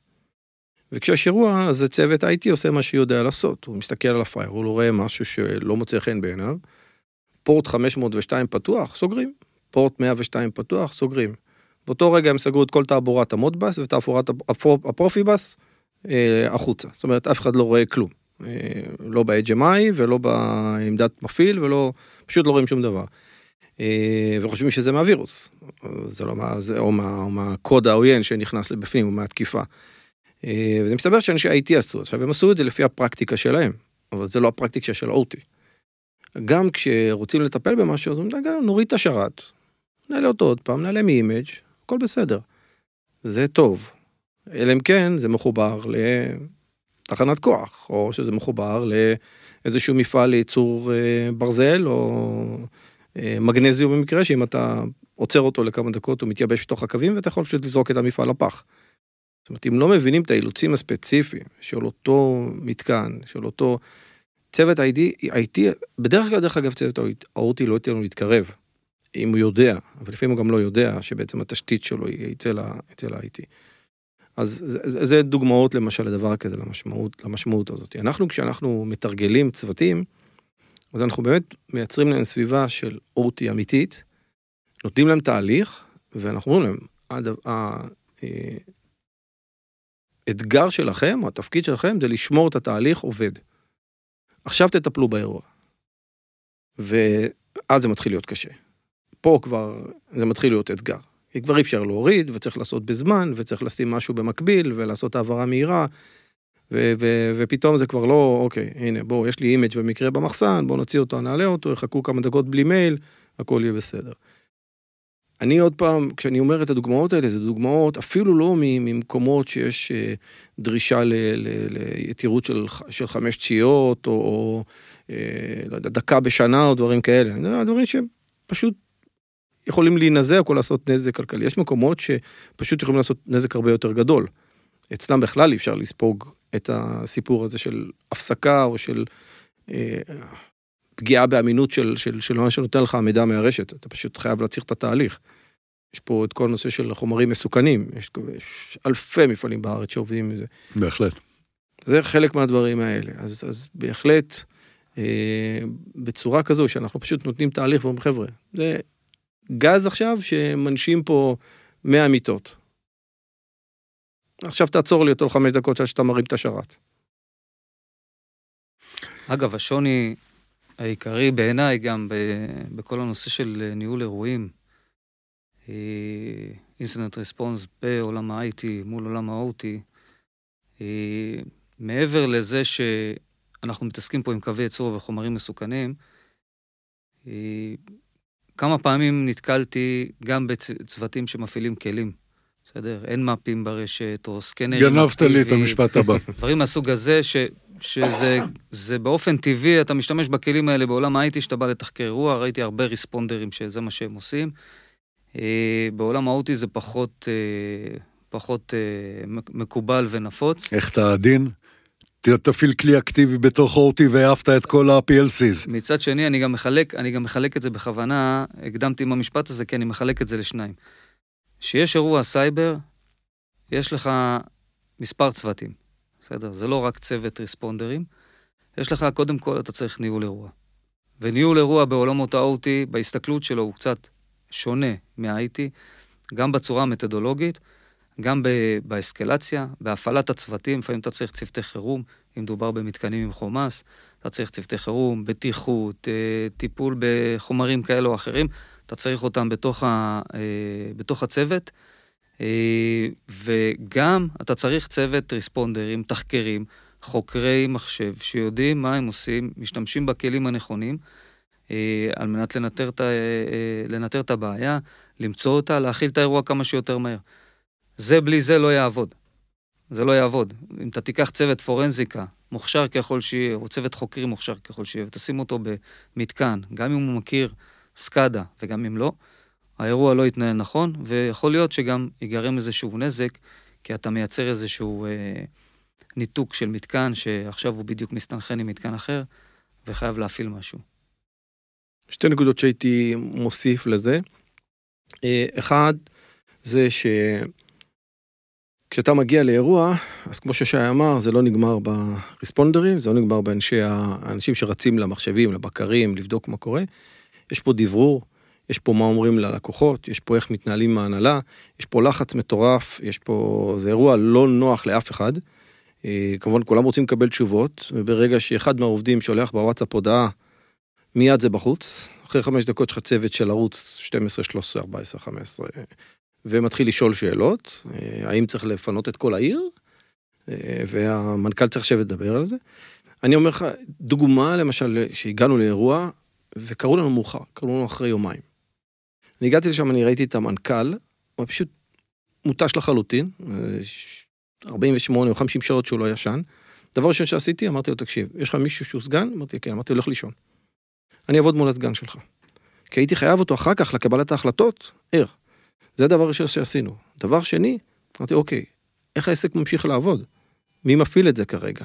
וכשיש אירוע, אז צוות IT עושה מה שהוא יודע לעשות. הוא מסתכל על הפיירול, הוא רואה משהו שלא מוצא חן בעיניו. פורט 502 פתוח, סוגרים. פורט 102 פתוח, סוגרים. באותו רגע הם סגרו את כל תעבורת המודבס ותעבורת הפרופיבס אה, החוצה. זאת אומרת, אף אחד לא רואה כלום. אה, לא ב-HMI ולא בעמדת מפעיל ולא, פשוט לא רואים שום דבר. אה, וחושבים שזה מהווירוס. זה לא מה, זה, או, מה, או מהקוד העוין שנכנס לבפנים, או מהתקיפה. אה, וזה מסתבר שאנשי IT עשו, עכשיו הם עשו את זה לפי הפרקטיקה שלהם, אבל זה לא הפרקטיקה של OT. גם כשרוצים לטפל במשהו, אז נוריד את השרת, נעלה אותו עוד פעם, נעלה מ-image, הכל בסדר. זה טוב. אלא אם כן זה מחובר לתחנת כוח, או שזה מחובר לאיזשהו מפעל לייצור אה, ברזל, או מגנזיום במקרה, שאם אתה עוצר אותו לכמה דקות הוא מתייבש בתוך הקווים ואתה יכול פשוט לזרוק את המפעל לפח. זאת אומרת, אם לא מבינים את האילוצים הספציפיים של אותו מתקן, של אותו צוות IT, IT בדרך כלל, דרך אגב, צוות ה-OT לא ייתן לו להתקרב, אם הוא יודע, אבל לפעמים הוא גם לא יודע שבעצם התשתית שלו היא אצל ה-IT. אז זה, זה דוגמאות למשל לדבר כזה, למשמעות, למשמעות הזאת. אנחנו, כשאנחנו מתרגלים צוותים, אז אנחנו באמת מייצרים להם סביבה של OT אמיתית, נותנים להם תהליך, ואנחנו אומרים להם, האתגר שלכם, או התפקיד שלכם, זה לשמור את התהליך עובד. עכשיו תטפלו באירוע. ואז זה מתחיל להיות קשה. פה כבר זה מתחיל להיות אתגר. כבר אי אפשר להוריד, וצריך לעשות בזמן, וצריך לשים משהו במקביל, ולעשות העברה מהירה, ו- ו- ופתאום זה כבר לא, אוקיי, הנה, בואו, יש לי image במקרה במחסן, בואו נוציא אותו, נעלה אותו, יחכו כמה דקות בלי מייל, הכל יהיה בסדר. אני עוד פעם, כשאני אומר את הדוגמאות האלה, זה דוגמאות אפילו לא ממקומות שיש אה, דרישה ליתירות של, של חמש תשיעיות, או, או אה, לא דקה בשנה, או דברים כאלה. דברים שפשוט יכולים להינזק או לעשות נזק כלכלי. יש מקומות שפשוט יכולים לעשות נזק הרבה יותר גדול. אצלם בכלל אי אפשר לספוג את הסיפור הזה של הפסקה או של אה, פגיעה באמינות של, של, של מה שנותן לך המידע מהרשת, אתה פשוט חייב להציך את התהליך. יש פה את כל הנושא של חומרים מסוכנים, יש, יש אלפי מפעלים בארץ שעובדים עם זה. בהחלט. זה חלק מהדברים האלה, אז, אז בהחלט, אה, בצורה כזו שאנחנו פשוט נותנים תהליך ואומרים, חבר'ה, זה גז עכשיו שמנשים פה 100 מיטות. עכשיו תעצור לי אותו לחמש דקות עד שאתה מרים את השרת. אגב, השוני העיקרי בעיניי גם בכל הנושא של ניהול אירועים, אינסטנט רספונס בעולם ה-IT מול עולם ה-OT, מעבר לזה שאנחנו מתעסקים פה עם קווי ייצור וחומרים מסוכנים, כמה פעמים נתקלתי גם בצוותים שמפעילים כלים. בסדר? אין מפים ברשת, או סקנרים. גנבת לי את המשפט הבא. דברים מהסוג הזה, ש, שזה באופן טבעי, אתה משתמש בכלים האלה בעולם ה-IT, שאתה בא לתחקר אירוע, ראיתי הרבה ריספונדרים שזה מה שהם עושים. אה, בעולם ה-OT זה פחות, אה, פחות אה, מקובל ונפוץ. איך אתה עדין? תפעיל כלי אקטיבי בתוך OT והעפת את כל ה-PLCs. מצד שני, אני גם מחלק, אני גם מחלק את זה בכוונה, הקדמתי עם המשפט הזה, כי אני מחלק את זה לשניים. כשיש אירוע סייבר, יש לך מספר צוותים, בסדר? זה לא רק צוות ריספונדרים. יש לך, קודם כל, אתה צריך ניהול אירוע. וניהול אירוע בעולמות ה-OT, בהסתכלות שלו הוא קצת שונה מה-IT, גם בצורה המתודולוגית, גם באסקלציה, בהפעלת הצוותים, לפעמים אתה צריך צוותי חירום, אם מדובר במתקנים עם חומ"ס, אתה צריך צוותי חירום, בטיחות, אה, טיפול בחומרים כאלה או אחרים. אתה צריך אותם בתוך, ה, אה, בתוך הצוות, אה, וגם אתה צריך צוות ריספונדרים, תחקרים, חוקרי מחשב, שיודעים מה הם עושים, משתמשים בכלים הנכונים, אה, על מנת לנטר את, לנטר את הבעיה, למצוא אותה, להכיל את האירוע כמה שיותר מהר. זה בלי זה לא יעבוד. זה לא יעבוד. אם אתה תיקח צוות פורנזיקה, מוכשר ככל שיהיה, או צוות חוקרים מוכשר ככל שיהיה, ותשים אותו במתקן, גם אם הוא מכיר סקאדה וגם אם לא, האירוע לא יתנהל נכון, ויכול להיות שגם ייגרם איזשהו נזק, כי אתה מייצר איזשהו אה, ניתוק של מתקן, שעכשיו הוא בדיוק מסתנכן עם מתקן אחר, וחייב להפעיל משהו. שתי נקודות שהייתי מוסיף לזה. אה, אחד, זה שכשאתה מגיע לאירוע, אז כמו ששי אמר, זה לא נגמר ברספונדרים, זה לא נגמר באנשי האנשים שרצים למחשבים, לבקרים, לבדוק מה קורה. יש פה דברור, יש פה מה אומרים ללקוחות, יש פה איך מתנהלים עם ההנהלה, יש פה לחץ מטורף, יש פה... זה אירוע לא נוח לאף אחד. אה, כמובן כולם רוצים לקבל תשובות, וברגע שאחד מהעובדים שולח בוואטסאפ הודעה, מיד זה בחוץ. אחרי חמש דקות יש לך צוות של ערוץ 12, 13, 14, 15, ומתחיל לשאול שאלות, אה, האם צריך לפנות את כל העיר, אה, והמנכ"ל צריך לשבת לדבר על זה. אני אומר לך, דוגמה למשל, שהגענו לאירוע, וקראו לנו מאוחר, קראו לנו אחרי יומיים. אני הגעתי לשם, אני ראיתי את המנכ"ל, הוא פשוט מותש לחלוטין, 48 או 50 שעות שהוא לא ישן. דבר ראשון שעשיתי, אמרתי לו, תקשיב, יש לך מישהו שהוא סגן? אמרתי, כן, אמרתי, הולך לישון. אני אעבוד מול הסגן שלך. כי הייתי חייב אותו אחר כך לקבלת ההחלטות, ער. זה הדבר ראשון שעשינו. דבר שני, אמרתי, אוקיי, איך העסק ממשיך לעבוד? מי מפעיל את זה כרגע?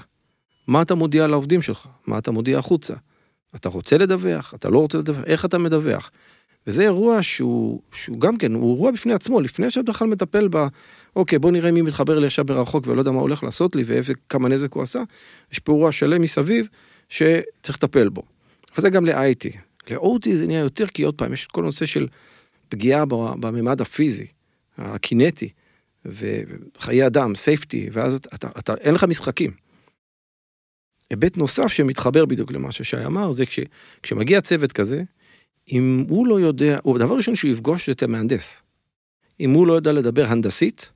מה אתה מודיע לעובדים שלך? מה אתה מודיע החוצה? אתה רוצה לדווח? אתה לא רוצה לדווח? איך אתה מדווח? וזה אירוע שהוא, שהוא גם כן, הוא אירוע בפני עצמו, לפני שאתה בכלל מטפל ב... אוקיי, בוא נראה מי מתחבר לי עכשיו ברחוק ולא יודע מה הולך לעשות לי וכמה נזק הוא עשה. יש פה אירוע שלם מסביב שצריך לטפל בו. וזה גם ל-IT. ל-OT זה נהיה יותר, כי עוד פעם, יש את כל הנושא של פגיעה בממד הפיזי, הקינטי, וחיי אדם, סייפטי, ואז אתה, אתה, אתה, אין לך משחקים. היבט נוסף שמתחבר בדיוק למה ששי אמר, זה כש, כשמגיע צוות כזה, אם הוא לא יודע, הוא דבר ראשון שהוא יפגוש את המהנדס. אם הוא לא יודע לדבר הנדסית,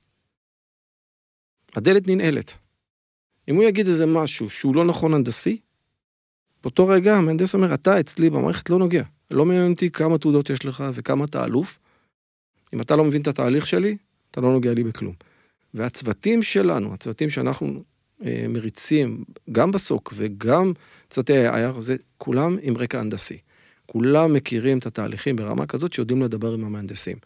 הדלת ננעלת. אם הוא יגיד איזה משהו שהוא לא נכון הנדסי, באותו רגע המהנדס אומר, אתה אצלי במערכת לא נוגע. לא מעניין אותי כמה תעודות יש לך וכמה אתה אלוף. אם אתה לא מבין את התהליך שלי, אתה לא נוגע לי בכלום. והצוותים שלנו, הצוותים שאנחנו מריצים, גם בסוק וגם צוותי ה-IR, זה כולם עם רקע הנדסי. כולם מכירים את התהליכים ברמה כזאת שיודעים לדבר עם המהנדסים.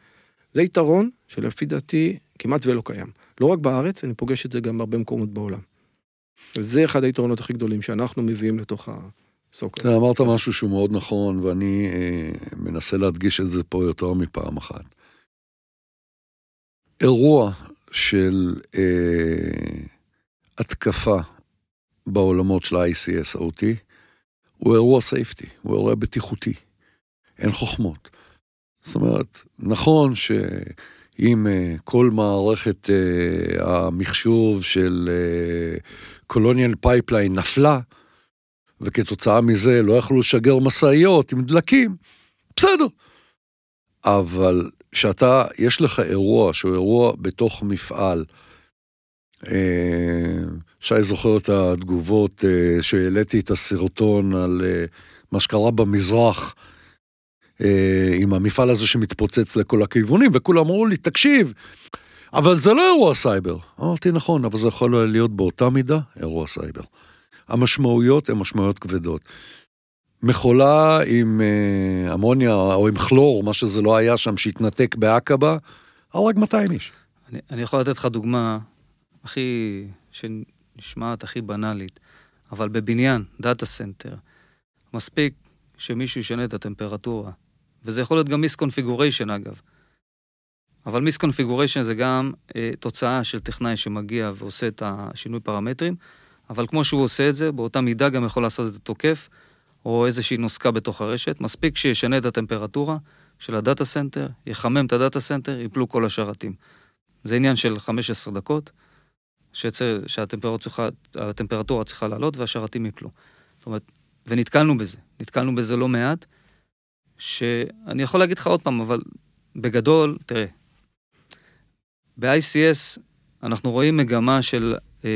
זה יתרון שלפי דעתי כמעט ולא קיים. לא רק בארץ, אני פוגש את זה גם בהרבה מקומות בעולם. וזה אחד היתרונות הכי גדולים שאנחנו מביאים לתוך הסוק. אתה אמרת משהו שהוא מאוד נכון, ואני אה, מנסה להדגיש את זה פה יותר מפעם אחת. אירוע של אה, התקפה בעולמות של ה-ICS-OT, הוא אירוע safety, הוא אירוע בטיחותי. אין חוכמות. זאת אומרת, נכון שאם אה, כל מערכת אה, המחשוב של Colonial אה, Pipeline נפלה, וכתוצאה מזה לא יכלו לשגר משאיות עם דלקים, בסדר. אבל שאתה, יש לך אירוע שהוא אירוע בתוך מפעל, אה, שי זוכר את התגובות אה, שהעליתי את הסרטון על אה, מה שקרה במזרח, עם המפעל הזה שמתפוצץ לכל הכיוונים, וכולם אמרו לי, תקשיב, אבל זה לא אירוע סייבר. אמרתי, נכון, אבל זה יכול להיות באותה מידה אירוע סייבר. המשמעויות הן משמעויות כבדות. מכולה עם אמוניה או עם כלור, מה שזה לא היה שם, שהתנתק בעקבה, הרג 200 איש. אני, אני יכול לתת לך דוגמה הכי, שנשמעת הכי בנאלית, אבל בבניין, data center, מספיק שמישהו ישנה את הטמפרטורה, וזה יכול להיות גם misconfiguration אגב. אבל misconfiguration זה גם אה, תוצאה של טכנאי שמגיע ועושה את השינוי פרמטרים, אבל כמו שהוא עושה את זה, באותה מידה גם יכול לעשות את התוקף, או איזושהי נוזקה בתוך הרשת. מספיק שישנה את הטמפרטורה של ה data center, יחמם את ה data center, יפלו כל השרתים. זה עניין של 15 דקות. שהטמפרטורה צריכה לעלות והשרתים יפלו. זאת אומרת, ונתקלנו בזה, נתקלנו בזה לא מעט, שאני יכול להגיד לך עוד פעם, אבל בגדול, תראה, ב-ICS אנחנו רואים מגמה של, אה,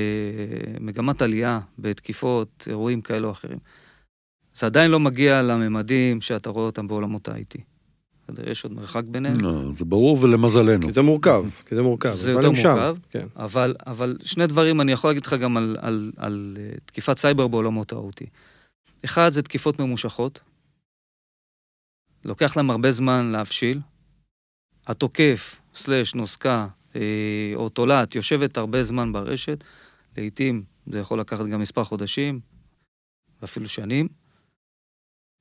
מגמת עלייה בתקיפות, אירועים כאלו או אחרים. זה עדיין לא מגיע לממדים שאתה רואה אותם בעולמות ה-IT. יש עוד מרחק ביניהם. לא, זה ברור ולמזלנו. כי זה מורכב, כי זה מורכב. זה יותר מורכב. כן. אבל, אבל שני דברים אני יכול להגיד לך גם על, על, על אה, תקיפת סייבר בעולמות ה-OT. אחד, זה תקיפות ממושכות. לוקח להם הרבה זמן להבשיל. התוקף, סלש, נוסקה, אה, או תולעת, יושבת הרבה זמן ברשת. לעתים זה יכול לקחת גם מספר חודשים, ואפילו שנים.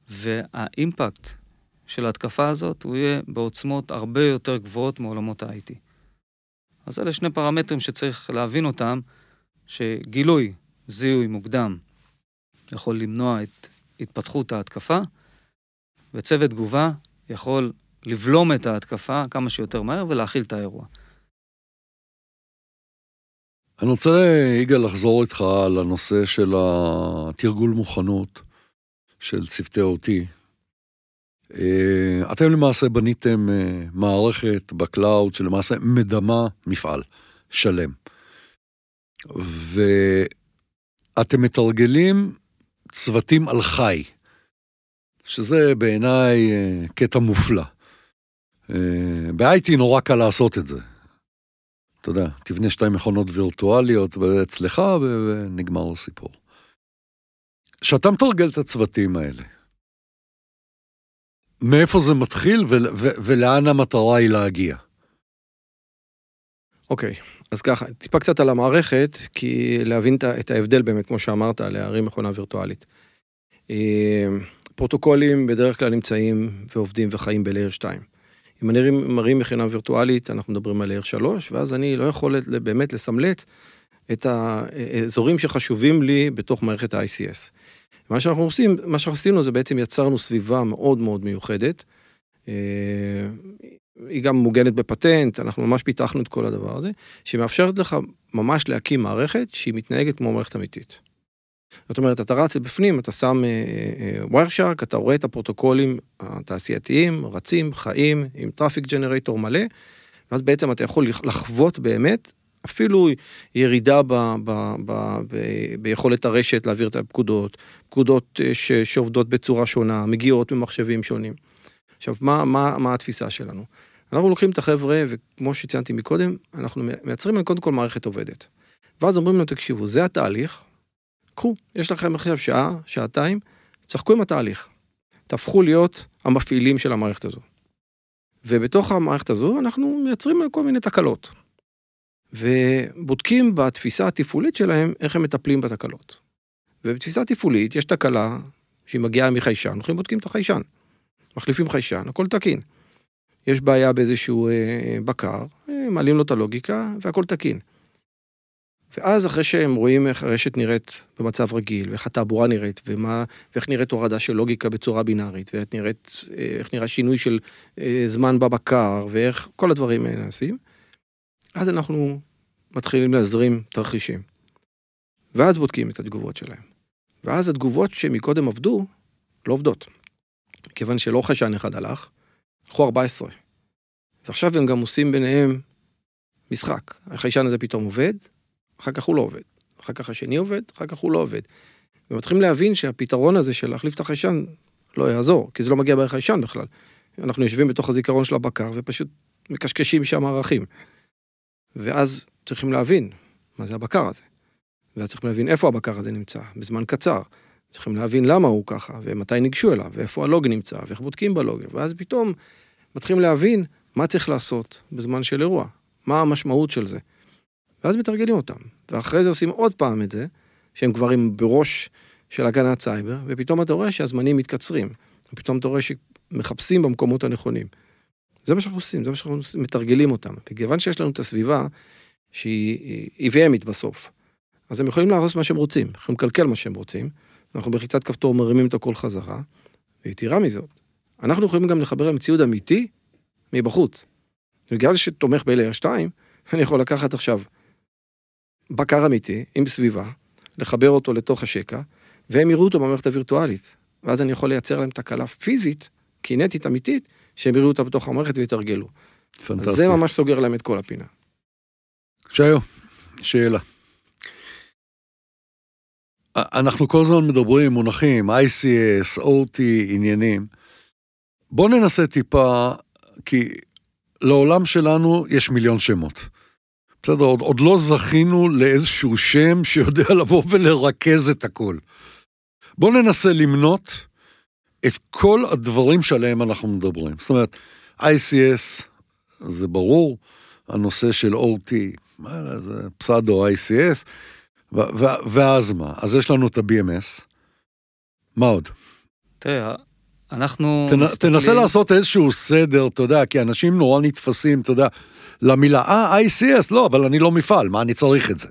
והאימפקט של ההתקפה הזאת, הוא יהיה בעוצמות הרבה יותר גבוהות מעולמות ה-IT. אז אלה שני פרמטרים שצריך להבין אותם, שגילוי, זיהוי מוקדם, יכול למנוע את התפתחות ההתקפה, וצוות תגובה יכול לבלום את ההתקפה כמה שיותר מהר ולהכיל את האירוע. אני רוצה, יגאל, לחזור איתך על הנושא של התרגול מוכנות של צוותי OT. אה, אתם למעשה בניתם אה, מערכת ב cloud שלמעשה מדמה מפעל שלם. ואתם מתרגלים צוותים על חי, שזה בעיניי אה, קטע מופלא. ב-IT נורא קל לעשות את זה. אתה יודע, תבנה שתי מכונות וירטואליות אצלך ונגמר הסיפור. כשאתה מתרגל את הצוותים האלה, מאיפה זה מתחיל ו- ו- ולאן המטרה היא להגיע? אוקיי, אז ככה, טיפה קצת על המערכת, כי להבין את ההבדל באמת, כמו שאמרת, להרים מכונה וירטואלית. אה, פרוטוקולים בדרך כלל נמצאים ועובדים וחיים ב-Layer 2. אם אני מרים מכינה וירטואלית, אנחנו מדברים על Layer 3, ואז אני לא יכול באמת לסמלט את האזורים שחשובים לי בתוך מערכת ה-ICS. מה שאנחנו עושים, מה שעשינו זה בעצם יצרנו סביבה מאוד מאוד מיוחדת. אה, היא גם מוגנת בפטנט, אנחנו ממש פיתחנו את כל הדבר הזה, שמאפשרת לך ממש להקים מערכת שהיא מתנהגת כמו מערכת אמיתית. זאת אומרת, אתה רץ בפנים, אתה שם Wireshark, אתה רואה את הפרוטוקולים התעשייתיים, רצים, חיים, עם traffic generator מלא, ואז בעצם אתה יכול לחוות באמת אפילו ירידה ב, ב, ב, ב, ביכולת הרשת להעביר את הפקודות, פקודות אה, ש, שעובדות בצורה שונה, מגיעות ממחשבים שונים. עכשיו, מה, מה, מה התפיסה שלנו? אנחנו לוקחים את החבר'ה, וכמו שציינתי מקודם, אנחנו מייצרים קודם כל מערכת עובדת. ואז אומרים להם, תקשיבו, זה התהליך, קחו, יש לכם עכשיו שעה, שעתיים, צחקו עם התהליך. תהפכו להיות המפעילים של המערכת הזו. ובתוך המערכת הזו אנחנו מייצרים כל מיני תקלות. ובודקים בתפיסה התפעולית שלהם איך הם מטפלים בתקלות. ובתפיסה תפעולית יש תקלה שהיא מגיעה מחיישן, הולכים בודקים את החיישן. מחליפים חיישן, הכל תקין. יש בעיה באיזשהו אה, בקר, אה, מעלים לו את הלוגיקה והכל תקין. ואז אחרי שהם רואים איך הרשת נראית במצב רגיל, ואיך התעבורה נראית, ומה, ואיך נראית הורדה של לוגיקה בצורה בינארית, ואיך נראית, אה, נראה שינוי של אה, זמן בבקר, ואיך כל הדברים האלה נעשים, אז אנחנו מתחילים להזרים תרחישים. ואז בודקים את התגובות שלהם. ואז התגובות שמקודם עבדו, לא עובדות. כיוון שלא חיישן אחד הלך, הלכו 14. ועכשיו הם גם עושים ביניהם משחק. החיישן הזה פתאום עובד, אחר כך הוא לא עובד. אחר כך השני עובד, אחר כך הוא לא עובד. ומתחילים להבין שהפתרון הזה של להחליף את החיישן לא יעזור, כי זה לא מגיע בחיישן בכלל. אנחנו יושבים בתוך הזיכרון של הבקר ופשוט מקשקשים שם ערכים. ואז צריכים להבין מה זה הבקר הזה. ואז צריכים להבין איפה הבקר הזה נמצא, בזמן קצר. צריכים להבין למה הוא ככה, ומתי ניגשו אליו, ואיפה הלוג נמצא, ואיך בודקים בלוג, ואז פתאום מתחילים להבין מה צריך לעשות בזמן של אירוע, מה המשמעות של זה. ואז מתרגלים אותם, ואחרי זה עושים עוד פעם את זה, שהם כבר עם בראש של הגנת סייבר, ופתאום אתה רואה שהזמנים מתקצרים, ופתאום אתה רואה שמחפשים במקומות הנכונים. זה מה שאנחנו עושים, זה מה שאנחנו מתרגלים אותם. וכיוון שיש לנו את הסביבה שהיא EVMית בסוף, אז הם יכולים לעשות מה שהם רוצים, יכולים לקלקל מה שהם רוצים, אנחנו בחיצת כפתור מרימים את הכל חזרה, ויתרה מזאת, אנחנו יכולים גם לחבר להם ציוד אמיתי מבחוץ. בגלל שתומך ב-Layer 2, אני יכול לקחת עכשיו בקר אמיתי עם סביבה, לחבר אותו לתוך השקע, והם יראו אותו במערכת הווירטואלית. ואז אני יכול לייצר להם תקלה פיזית, קינטית אמיתית, שהם יראו אותה בתוך המערכת ויתרגלו. פנטסטי. אז זה ממש סוגר להם את כל הפינה. שיו, שאלה. אנחנו כל הזמן מדברים מונחים, ICS, OT, עניינים. בוא ננסה טיפה, כי לעולם שלנו יש מיליון שמות. בסדר, עוד, עוד לא זכינו לאיזשהו שם שיודע לבוא ולרכז את הכל. בוא ננסה למנות את כל הדברים שעליהם אנחנו מדברים. זאת אומרת, ICS, זה ברור, הנושא של OT, מה זה פסאדו ICS, ואז מה? אז יש לנו את ה-BMS, מה עוד? תראה, אנחנו תנ, מסתכלים... תנסה לעשות איזשהו סדר, אתה יודע, כי אנשים נורא נתפסים, אתה יודע, למילה, אה, ICS, לא, אבל אני לא מפעל, מה אני צריך את זה?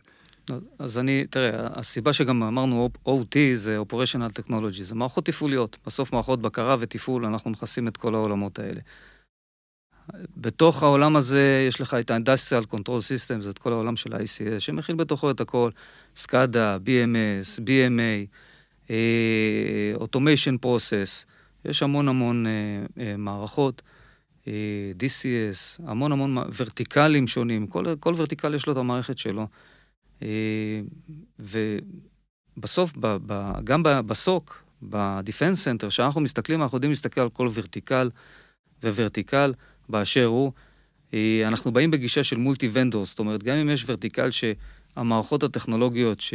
אז אני, תראה, הסיבה שגם אמרנו OT זה Operational Technology, זה מערכות תפעוליות. בסוף מערכות בקרה ותפעול, אנחנו מכסים את כל העולמות האלה. בתוך העולם הזה יש לך את ה-Industrial Control Systems, את כל העולם של ה-ICS, שמכיל בתוכו את הכל, SCADA, BMS, BMA, אה, Automation Process, יש המון המון אה, אה, מערכות, DCS, המון המון ורטיקלים שונים, כל, כל vertical יש לו את המערכת שלו. אה, ובסוף, ב, ב, גם ב SOC, ב Defense Center, כשאנחנו מסתכלים, אנחנו יודעים להסתכל על כל vertical וורטיקל באשר הוא. Uh, אנחנו באים בגישה של מולטי ונדור, זאת אומרת, גם אם יש ורטיקל שהמערכות הטכנולוגיות ש,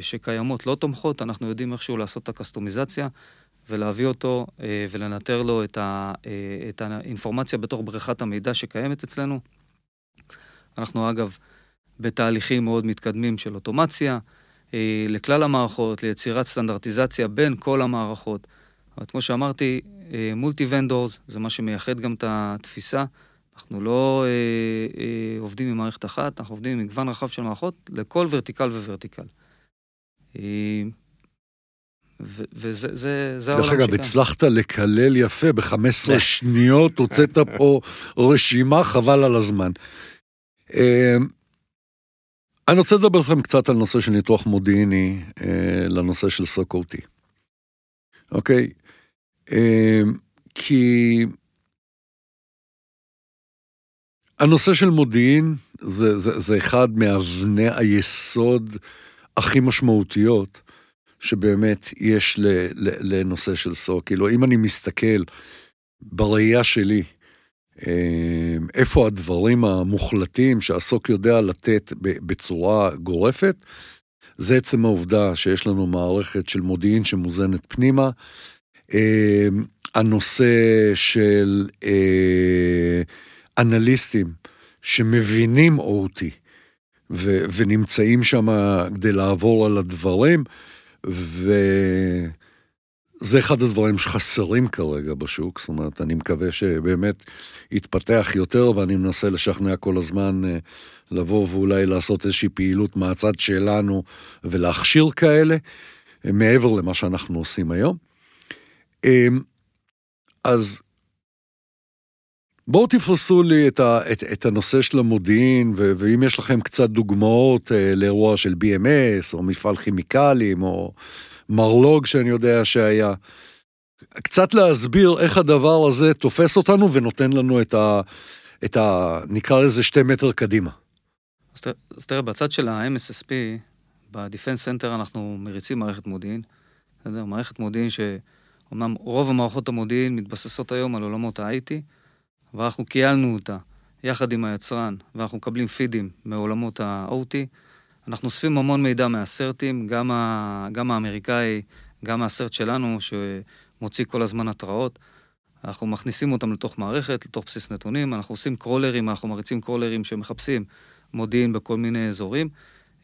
שקיימות לא תומכות, אנחנו יודעים איכשהו לעשות את הקסטומיזציה. ולהביא אותו אה, ולנטר לו את, ה, אה, את האינפורמציה בתוך בריכת המידע שקיימת אצלנו. אנחנו אגב בתהליכים מאוד מתקדמים של אוטומציה אה, לכלל המערכות, ליצירת סטנדרטיזציה בין כל המערכות. אבל כמו שאמרתי, מולטי ונדורס זה מה שמייחד גם את התפיסה. אנחנו לא אה, אה, עובדים עם מערכת אחת, אנחנו עובדים עם מגוון רחב של מערכות לכל ורטיקל וורטיקל. אה, וזה זה, זה העולם שלי. דרך אגב, הצלחת לקלל יפה, ב-15 שניות הוצאת פה רשימה, חבל על הזמן. אני רוצה לדבר לכם קצת על נושא של ניתוח מודיעיני, אה, לנושא של סוקוטי. אוקיי? אמ, כי הנושא של מודיעין זה, זה, זה אחד מאבני היסוד הכי משמעותיות שבאמת יש לנושא של סוק. כאילו, אם אני מסתכל בראייה שלי, אה, איפה הדברים המוחלטים שהסוק יודע לתת בצורה גורפת, זה עצם העובדה שיש לנו מערכת של מודיעין שמוזנת פנימה. אה, הנושא של אה, אנליסטים שמבינים אותי ונמצאים שם כדי לעבור על הדברים, וזה אחד הדברים שחסרים כרגע בשוק, זאת אומרת, אני מקווה שבאמת יתפתח יותר, ואני מנסה לשכנע כל הזמן אה, לבוא ואולי לעשות איזושהי פעילות מהצד שלנו ולהכשיר כאלה, אה, מעבר למה שאנחנו עושים היום. אמ, אז בואו תפרסו לי את, ה, את, את הנושא של המודיעין, ו, ואם יש לכם קצת דוגמאות אה, לאירוע של BMS, או מפעל כימיקלים, או מרלוג שאני יודע שהיה, קצת להסביר איך הדבר הזה תופס אותנו ונותן לנו את ה... את ה נקרא לזה שתי מטר קדימה. אז, תראה, בצד של ה-MSSP, ב Defense Center אנחנו מריצים מערכת מודיעין. בסדר? מערכת מודיעין שאומנם רוב המערכות המודיעין מתבססות היום על עולמות ה-IT, ואנחנו כיילנו אותה יחד עם היצרן, ואנחנו מקבלים פידים מעולמות ה-OT. אנחנו אוספים המון מידע מה CERTים, גם, ה... גם האמריקאי, גם מה CERT שלנו, שמוציא כל הזמן התראות. אנחנו מכניסים אותם לתוך מערכת, לתוך בסיס נתונים, אנחנו עושים קרולרים, אנחנו מריצים קרולרים שמחפשים מודיעין בכל מיני אזורים.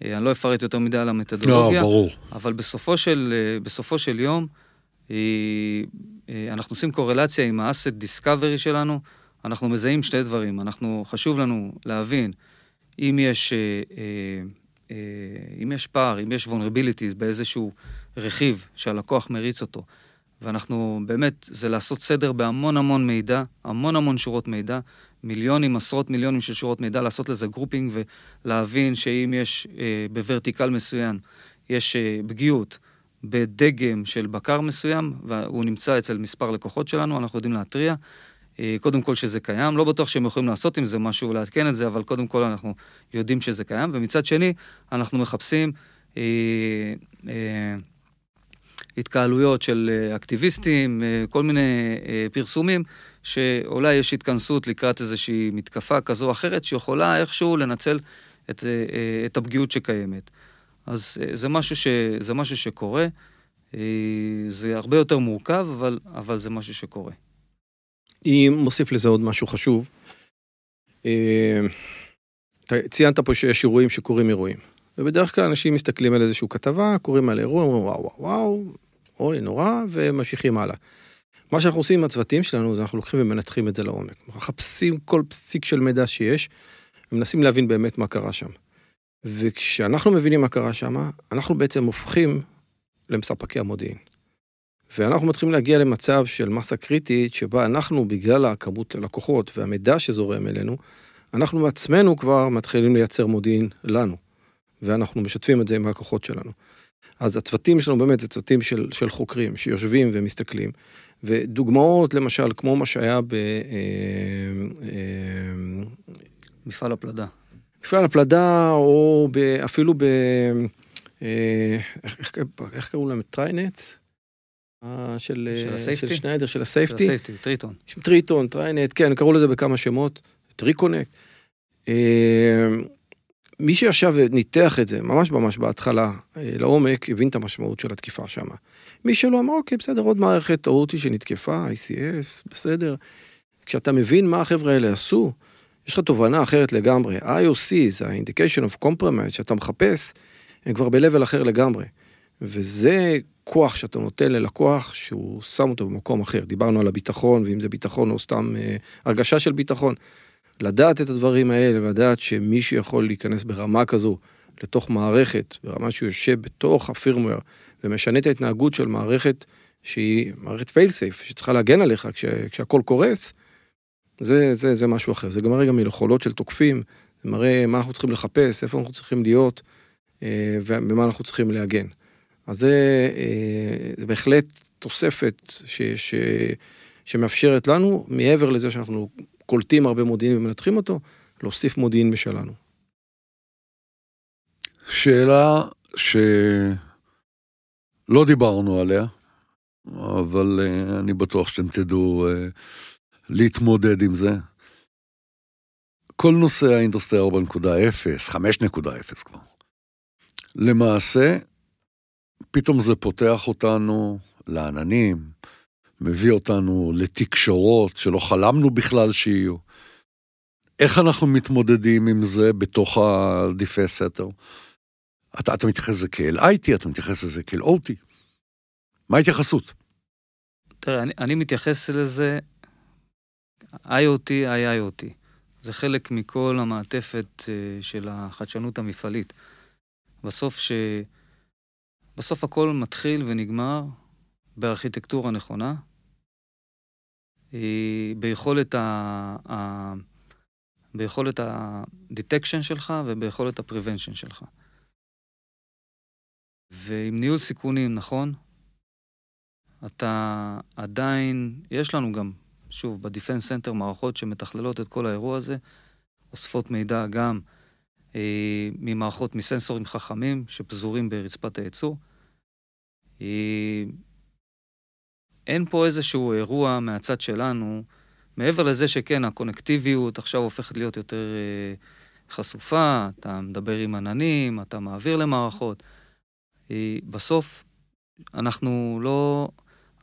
אה, אני לא אפרט יותר מדי על המתודולוגיה, לא, ברור. אבל בסופו של, אה, בסופו של יום, אה, אנחנו עושים קורלציה עם ה-asset discovery שלנו, אנחנו מזהים שתי דברים. אנחנו, חשוב לנו להבין אם יש, אם יש פער, אם יש vulnerabilities באיזשהו רכיב שהלקוח מריץ אותו, ואנחנו באמת, זה לעשות סדר בהמון המון מידע, המון המון שורות מידע, מיליונים, עשרות מיליונים של שורות מידע, לעשות לזה grouping ולהבין שאם יש אה, ב vertical מסוים, יש אה, פגיעות בדגם של בקר מסוים, והוא נמצא אצל מספר לקוחות שלנו, אנחנו יודעים להתריע. אה, קודם כל שזה קיים, לא בטוח שהם יכולים לעשות עם זה משהו, לעדכן את זה, אבל קודם כל אנחנו יודעים שזה קיים, ומצד שני, אנחנו מחפשים אה, אה, התקהלויות של אה, אקטיביסטים, אה, כל מיני אה, פרסומים, שאולי יש התכנסות לקראת איזושהי מתקפה כזו או אחרת, שיכולה איכשהו לנצל את, את הפגיעות שקיימת. אז זה משהו, ש, זה משהו שקורה, זה הרבה יותר מורכב, אבל, אבל זה משהו שקורה. אני מוסיף לזה עוד משהו חשוב. ציינת פה שיש אירועים שקורים אירועים. ובדרך כלל אנשים מסתכלים על איזושהי כתבה, קוראים על אירוע, אומרים וואו וואו וואו, אוי נורא, וממשיכים הלאה. מה שאנחנו עושים עם הצוותים שלנו, זה אנחנו לוקחים ומנתחים את זה לעומק. מחפשים כל פסיק של מידע שיש, ומנסים להבין באמת מה קרה שם. וכשאנחנו מבינים מה קרה שם, אנחנו בעצם הופכים למספקי המודיעין. ואנחנו מתחילים להגיע למצב של מסה קריטית, שבה אנחנו, בגלל הכמות הלקוחות והמידע שזורם אלינו, אנחנו בעצמנו כבר מתחילים לייצר מודיעין לנו. ואנחנו משתפים את זה עם הלקוחות שלנו. אז הצוותים שלנו באמת זה צוותים של, של חוקרים שיושבים ומסתכלים. ודוגמאות למשל כמו מה שהיה ב... אה, אה, מפעל הפלדה. מפעל הפלדה או ב, אפילו ב... אה, איך, איך קראו להם? טריינט? של, של? של שניידר, של ה safety. של ה safety, Triton. טריטון, טריינט, כן, קראו לזה בכמה שמות. טריקונקס. מי שישב וניתח את זה, ממש ממש בהתחלה, אה, לעומק, הבין את המשמעות של התקיפה שם. מי שלא אמר, אוקיי, בסדר, עוד מערכת תעשייתית שנתקפה, ICS, בסדר. כשאתה מבין מה החבר'ה האלה עשו, יש לך תובנה אחרת לגמרי. IOC, זה ה-Indication of Compromise שאתה מחפש, הם כבר ב-level אחר לגמרי. וזה כוח שאתה נותן ללקוח שהוא שם אותו במקום אחר. דיברנו על הביטחון, ואם זה ביטחון או סתם אה, הרגשה של ביטחון. לדעת את הדברים האלה, ולדעת שמי שיכול להיכנס ברמה כזו לתוך מערכת, ברמה שהוא יושב בתוך הפירמוור ומשנה את ההתנהגות של מערכת שהיא מערכת פייל סייף, שצריכה להגן עליך כש, כשהכל קורס, זה, זה, זה משהו אחר. זה גם מראה גם מיכולות של תוקפים, זה מראה מה אנחנו צריכים לחפש, איפה אנחנו צריכים להיות אה, ובמה אנחנו צריכים להגן. אז זה, אה, זה בהחלט תוספת ש, ש, שמאפשרת לנו, מעבר לזה שאנחנו קולטים הרבה מודיעין ומנתחים אותו, להוסיף מודיעין משלנו. שאלה שלא דיברנו עליה, אבל uh, אני בטוח שאתם תדעו uh, להתמודד עם זה. כל נושא ה-Industry 4.0, 5.0 כבר. למעשה, פתאום זה פותח אותנו לעננים, מביא אותנו לתקשורות שלא חלמנו בכלל שיהיו. איך אנחנו מתמודדים עם זה בתוך ה-Defense סתר? אתה, אתה מתייחס לזה כאל IT, אתה מתייחס לזה כאל OT. מה ההתייחסות? תראה, אני, אני מתייחס לזה IoT, IIoT. זה חלק מכל המעטפת אה, של החדשנות המפעלית. בסוף ש... בסוף הכל מתחיל ונגמר בארכיטקטורה נכונה, ביכולת ה... ה... ביכולת ה-detection שלך וביכולת ה-prevention שלך. ועם ניהול סיכונים נכון, אתה עדיין, יש לנו גם, שוב, ב-Defense Center מערכות שמתכללות את כל האירוע הזה, אוספות מידע גם אה, ממערכות מסנסורים חכמים שפזורים ברצפת הייצור. אה, אין פה איזשהו אירוע מהצד שלנו, מעבר לזה שכן, הקונקטיביות עכשיו הופכת להיות יותר אה, חשופה, אתה מדבר עם עננים, אתה מעביר למערכות. אה, בסוף, אנחנו לא,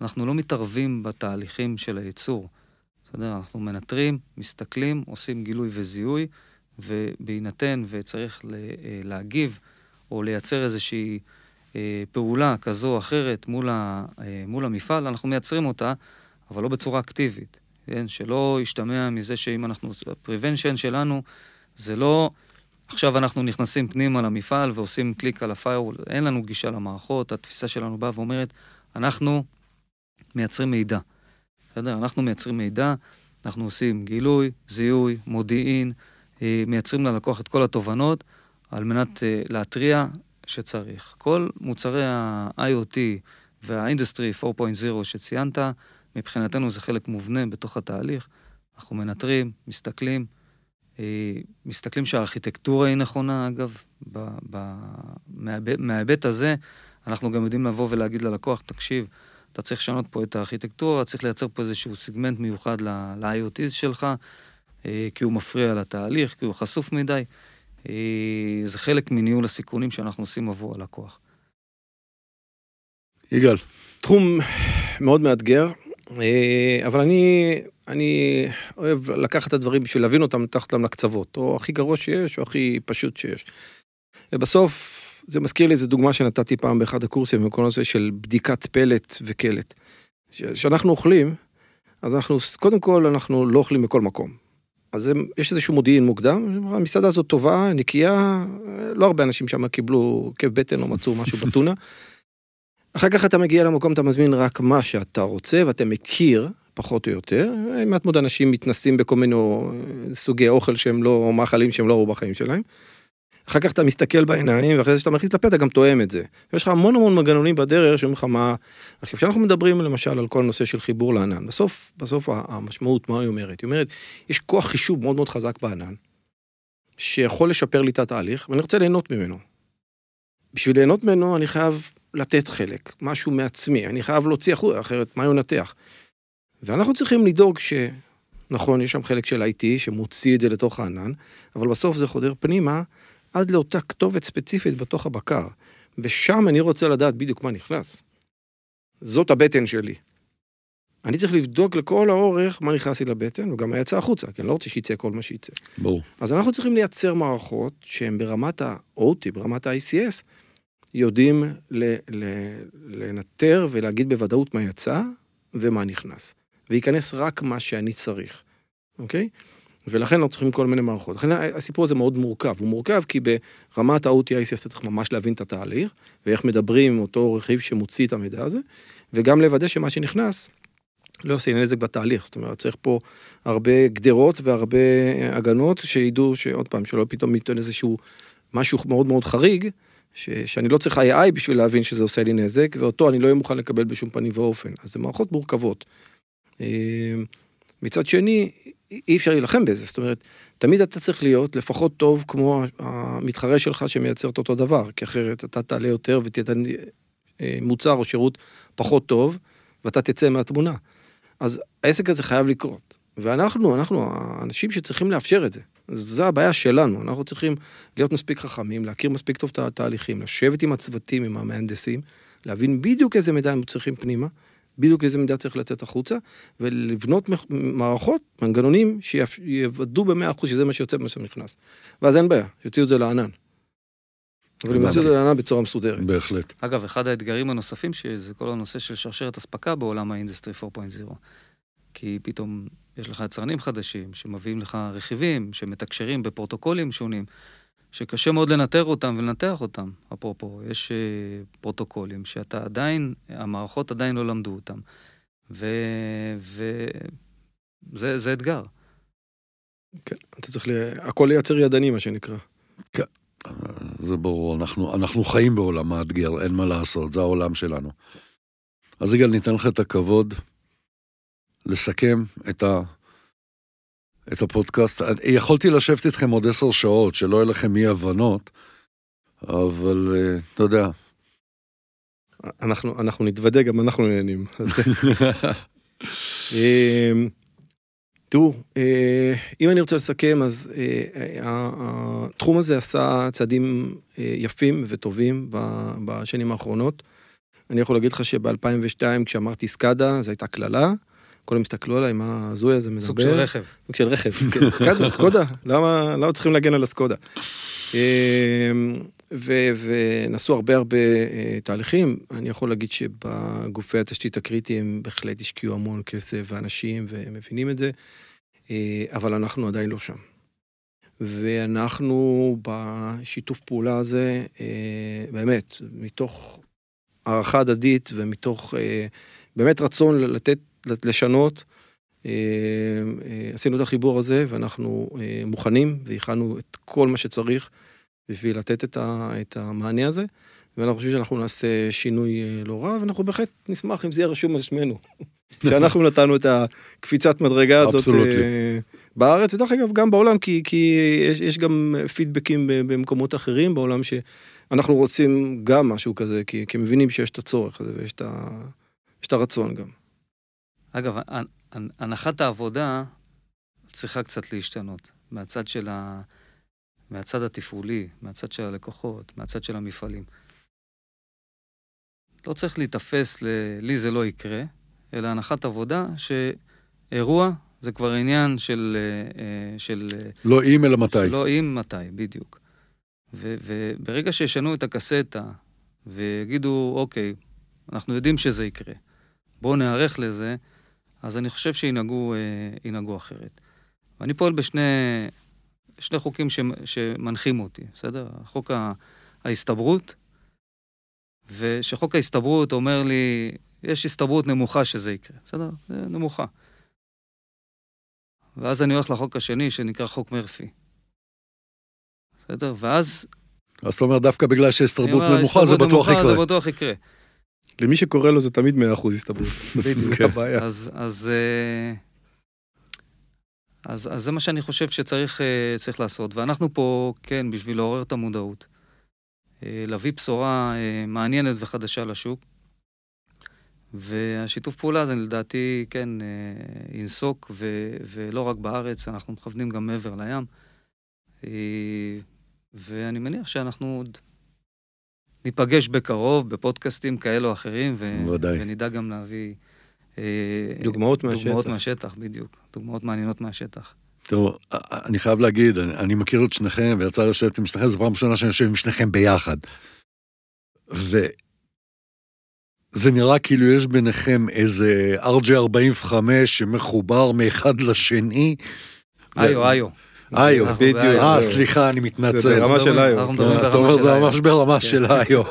אנחנו לא מתערבים בתהליכים של הייצור. בסדר? אנחנו מנטרים, מסתכלים, עושים גילוי וזיהוי, ובהינתן וצריך אה, להגיב או לייצר איזושהי... אה, פעולה כזו או אחרת מול, ה, אה, מול המפעל, אנחנו מייצרים אותה, אבל לא בצורה אקטיבית. כן? שלא ישתמע מזה שאם אנחנו... ה-prevention שלנו זה לא... עכשיו אנחנו נכנסים פנימה למפעל ועושים קליק על ה-firewall, אין לנו גישה למערכות, התפיסה שלנו באה ואומרת, אנחנו מייצרים מידע. בסדר? אנחנו מייצרים מידע, אנחנו עושים גילוי, זיהוי, מודיעין, מייצרים ללקוח את כל התובנות על מנת להתריע שצריך. כל מוצרי ה-IoT וה-Industry 4.0 שציינת, מבחינתנו זה חלק מובנה בתוך התהליך. אנחנו מנטרים, מסתכלים, אה, מסתכלים שהארכיטקטורה היא נכונה, אגב, מההיבט הזה, אנחנו גם יודעים לבוא ולהגיד ללקוח, תקשיב, אתה צריך לשנות פה את הארכיטקטורה, צריך לייצר פה איזשהו סגמנט מיוחד ל-IoT שלך, אה, כי הוא מפריע לתהליך, כי הוא חשוף מדי. אה, זה חלק מניהול הסיכונים שאנחנו עושים עבור הלקוח. יגאל. תחום מאוד מאתגר, אה, אבל אני, אני אוהב לקחת את הדברים בשביל להבין אותם, אותם לקצוות, או הכי גרוע שיש, או הכי פשוט שיש. ובסוף, זה מזכיר לי איזו דוגמה שנתתי פעם באחד הקורסים, בכל הנושא של בדיקת פלט וקלט. כשאנחנו אוכלים, אז אנחנו, קודם כל, אנחנו לא אוכלים בכל מקום. אז יש איזשהו מודיעין מוקדם, המסעדה הזאת טובה, נקייה, לא הרבה אנשים שם קיבלו כאב בטן או מצאו משהו בטונה. אחר כך אתה מגיע למקום, אתה מזמין רק מה שאתה רוצה, ואתה מכיר, פחות או יותר. מעט מאוד אנשים מתנסים בכל מיני סוגי אוכל שהם לא, מאכלים שהם לא ראו בחיים שלהם. אחר כך אתה מסתכל בעיניים, ואחרי זה שאתה מכניס לפה אתה גם תואם את זה. יש לך המון המון מנגנונים בדרך שאומרים לך מה... עכשיו, כשאנחנו מדברים למשל על כל נושא של חיבור לענן, בסוף, בסוף המשמעות, מה היא אומרת? היא אומרת, יש כוח חישוב מאוד מאוד חזק בענן, שיכול לשפר לי את התהליך, ואני רוצה ליהנות ממנו. בשביל ליהנות ממנו אני חייב לתת חלק, משהו מעצמי, אני חייב להוציא החוצה, אחרת מה ינתח? ואנחנו צריכים לדאוג ש... נכון, יש שם חלק של IT שמוציא את זה לתוך הענן, אבל בסוף זה חודר פנימה עד לאותה כתובת ספציפית בתוך הבקר, ושם אני רוצה לדעת בדיוק מה נכנס. זאת הבטן שלי. אני צריך לבדוק לכל האורך מה נכנס לי לבטן, וגם מה יצא החוצה, כי אני לא רוצה שיצא כל מה שיצא. ברור. אז אנחנו צריכים לייצר מערכות שהן ברמת ה-OT, ברמת ה-ICS, יודעים ל- ל- לנטר ולהגיד בוודאות מה יצא ומה נכנס. וייכנס רק מה שאני צריך, אוקיי? ולכן אנחנו צריכים כל מיני מערכות. לכן הסיפור הזה מאוד מורכב. הוא מורכב כי ברמת ה-OTIC אתה צריך ממש להבין את התהליך, ואיך מדברים עם אותו רכיב שמוציא את המידע הזה, וגם לוודא שמה שנכנס לא עושה נזק בתהליך. זאת אומרת, צריך פה הרבה גדרות והרבה הגנות שידעו שעוד פעם, שלא פתאום ייתן איזשהו משהו מאוד מאוד חריג, ש, שאני לא צריך AI בשביל להבין שזה עושה לי נזק, ואותו אני לא אהיה מוכן לקבל בשום פנים ואופן. אז זה מערכות מורכבות. אה, מצד שני, אי אפשר להילחם בזה, זאת אומרת, תמיד אתה צריך להיות לפחות טוב כמו המתחרה שלך שמייצר את אותו דבר, כי אחרת אתה תעלה יותר ותיתן אה, מוצר או שירות פחות טוב, ואתה תצא מהתמונה. אז העסק הזה חייב לקרות. ואנחנו, אנחנו האנשים שצריכים לאפשר את זה. זו הבעיה שלנו, אנחנו צריכים להיות מספיק חכמים, להכיר מספיק טוב את התהליכים, לשבת עם הצוותים, עם המהנדסים, להבין בדיוק איזה מידע הם צריכים פנימה, בדיוק איזה מידע צריך לתת החוצה, ולבנות מערכות, מנגנונים, שיוודאו במאה אחוז שזה מה שיוצא ומה שנכנס. ואז אין בעיה, יוציאו את זה לענן. אבל הם יוציאו את זה לענן בצורה מסודרת. בהחלט. אגב, אחד האתגרים הנוספים שזה כל הנושא של שרשרת אספקה בעולם ה-Industry 4.0. כי פתאום יש לך יצרנים חדשים שמביאים לך רכיבים, שמתקשרים בפרוטוקולים שונים. שקשה מאוד לנטר אותם ולנתח אותם. אפרופו, יש uh, פרוטוקולים שאתה עדיין, המערכות עדיין לא למדו אותם. וזה זה אתגר. כן, אתה צריך, ל... הכל לייצר ידני, מה שנקרא. כן, זה ברור, אנחנו, אנחנו חיים בעולם מאתגר, אין מה לעשות, זה העולם שלנו. אז יגאל, ניתן לך את הכבוד לסכם את ה... את הפודקאסט. יכולתי לשבת איתכם עוד עשר שעות, שלא יהיה לכם אי הבנות, אבל אה, אתה יודע. אנחנו, אנחנו נתוודה, גם אנחנו נהנים. אמ, תראו, אה, אם אני רוצה לסכם, אז אה, התחום הזה עשה צעדים יפים וטובים בשנים האחרונות. אני יכול להגיד לך שב-2002, כשאמרתי סקאדה, זו הייתה קללה. כולם הסתכלו עליי, מה הזוי הזה מדבר. סוג של רכב. סוג של רכב, כן, סקודה, סקודה, למה, למה צריכים להגן על הסקודה? אמ, ונעשו הרבה הרבה אה, תהליכים, אני יכול להגיד שבגופי התשתית הקריטיים בהחלט השקיעו המון כסף ואנשים והם מבינים את זה, אה, אבל אנחנו עדיין לא שם. ואנחנו בשיתוף פעולה הזה, אה, באמת, מתוך הערכה הדדית ומתוך באמת רצון לתת לשנות. אה, אה, עשינו את החיבור הזה ואנחנו אה, מוכנים והכנו את כל מה שצריך בשביל לתת את המענה הזה. ואנחנו חושבים שאנחנו נעשה שינוי לא רע, ואנחנו בהחלט נשמח אם זה יהיה רשום על שמנו. שאנחנו נתנו את הקפיצת מדרגה הזאת בארץ, ודרך אגב גם בעולם, כי, כי יש, יש גם פידבקים במקומות אחרים בעולם ש, אנחנו רוצים גם משהו כזה, כי, כי מבינים שיש את הצורך הזה ויש את, ה, את הרצון גם. אגב, הנ- הנ- הנחת העבודה צריכה קצת להשתנות. מהצד של ה... מהצד התפעולי, מהצד של הלקוחות, מהצד של המפעלים. לא צריך להיתפס ל... לי זה לא יקרה, אלא הנחת עבודה שאירוע זה כבר עניין של... אה, אה, של אה, לא אם אלא מתי. לא אם, מתי, בדיוק. ו- וברגע שישנו את הקסטה ויגידו, אוקיי, אנחנו יודעים שזה יקרה, בואו ניערך לזה, אז אני חושב שינהגו אה, אחרת. ואני פועל בשני, שני חוקים ש, שמנחים אותי, בסדר? חוק ההסתברות, ושחוק ההסתברות אומר לי, יש הסתברות נמוכה שזה יקרה, בסדר? זה נמוכה. ואז אני הולך לחוק השני, שנקרא חוק מרפי. בסדר? ואז... אז אתה אומר, דווקא בגלל אומר, נמוכה, זה בטוח נמוכה, יקרה. זה בטוח יקרה. למי שקורא לו זה תמיד 100% הסתברות. זאת כן. הבעיה. אז, אז, אה, אז, אז זה מה שאני חושב שצריך אה, צריך לעשות. ואנחנו פה, כן, בשביל לעורר את המודעות. אה, להביא בשורה מעניינת וחדשה לשוק. והשיתוף פעולה הזה, לדעתי, כן, ינסוק, ו, ולא רק בארץ, אנחנו מכוונים גם מעבר לים. ואני מניח שאנחנו עוד ניפגש בקרוב בפודקאסטים כאלה או אחרים, ו- ודאי. ונדע גם להביא... אה, דוגמאות מהשטח. דוגמאות מהשטח, בדיוק. דוגמאות מעניינות מהשטח. תראו, אני חייב להגיד, אני, אני מכיר את שניכם, ויצא לשבת עם שניכם, זו פעם ראשונה שאני יושב עם שניכם ביחד. וזה נראה כאילו יש ביניכם איזה RJ45 שמחובר מאחד לשני. איו, איו. איו, בדיוק. אה. סליחה, אני זה מתנצל. ברמה של איו. אנחנו מדברים אתה ברמה אומר, זה. ממש ברמה כן. של איו.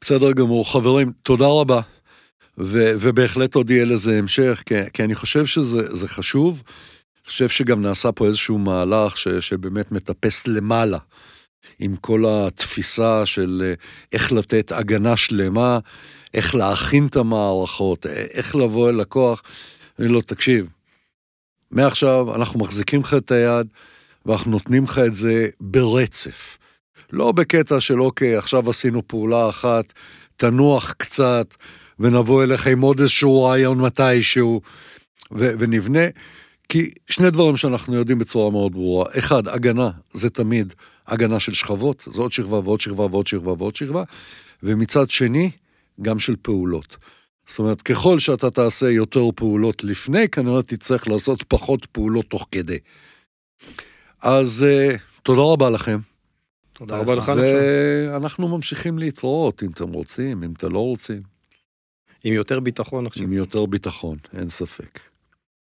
בסדר גמור. חברים, תודה רבה. ו- ובהחלט עוד יהיה לזה המשך, כי, כי אני חושב שזה זה חשוב. אני חושב שגם נעשה פה איזשהו מהלך ש, שבאמת מטפס למעלה, עם כל התפיסה של אה, איך לתת הגנה שלמה, איך להכין את המערכות, אה, איך לבוא אל לקוח. אני לא, תקשיב, מעכשיו אנחנו מחזיקים לך את היד, ואנחנו נותנים לך את זה ברצף. לא בקטע של אוקיי, עכשיו עשינו פעולה אחת, תנוח קצת, ונבוא אליך עם עוד איזשהו רעיון מתישהו, ו- ונבנה. כי שני דברים שאנחנו יודעים בצורה מאוד ברורה. אחד, הגנה, זה תמיד הגנה של שכבות, זה עוד שכבה ועוד שכבה ועוד שכבה ועוד שכבה. ומצד שני, גם של פעולות. זאת אומרת, ככל שאתה תעשה יותר פעולות לפני, כנראה תצטרך לעשות פחות פעולות תוך כדי. אז uh, תודה רבה לכם. תודה רבה לך. ואנחנו ממשיכים להתראות, אם אתם רוצים, אם אתם לא רוצים, עם יותר ביטחון עכשיו. עם יותר ביטחון, אין ספק.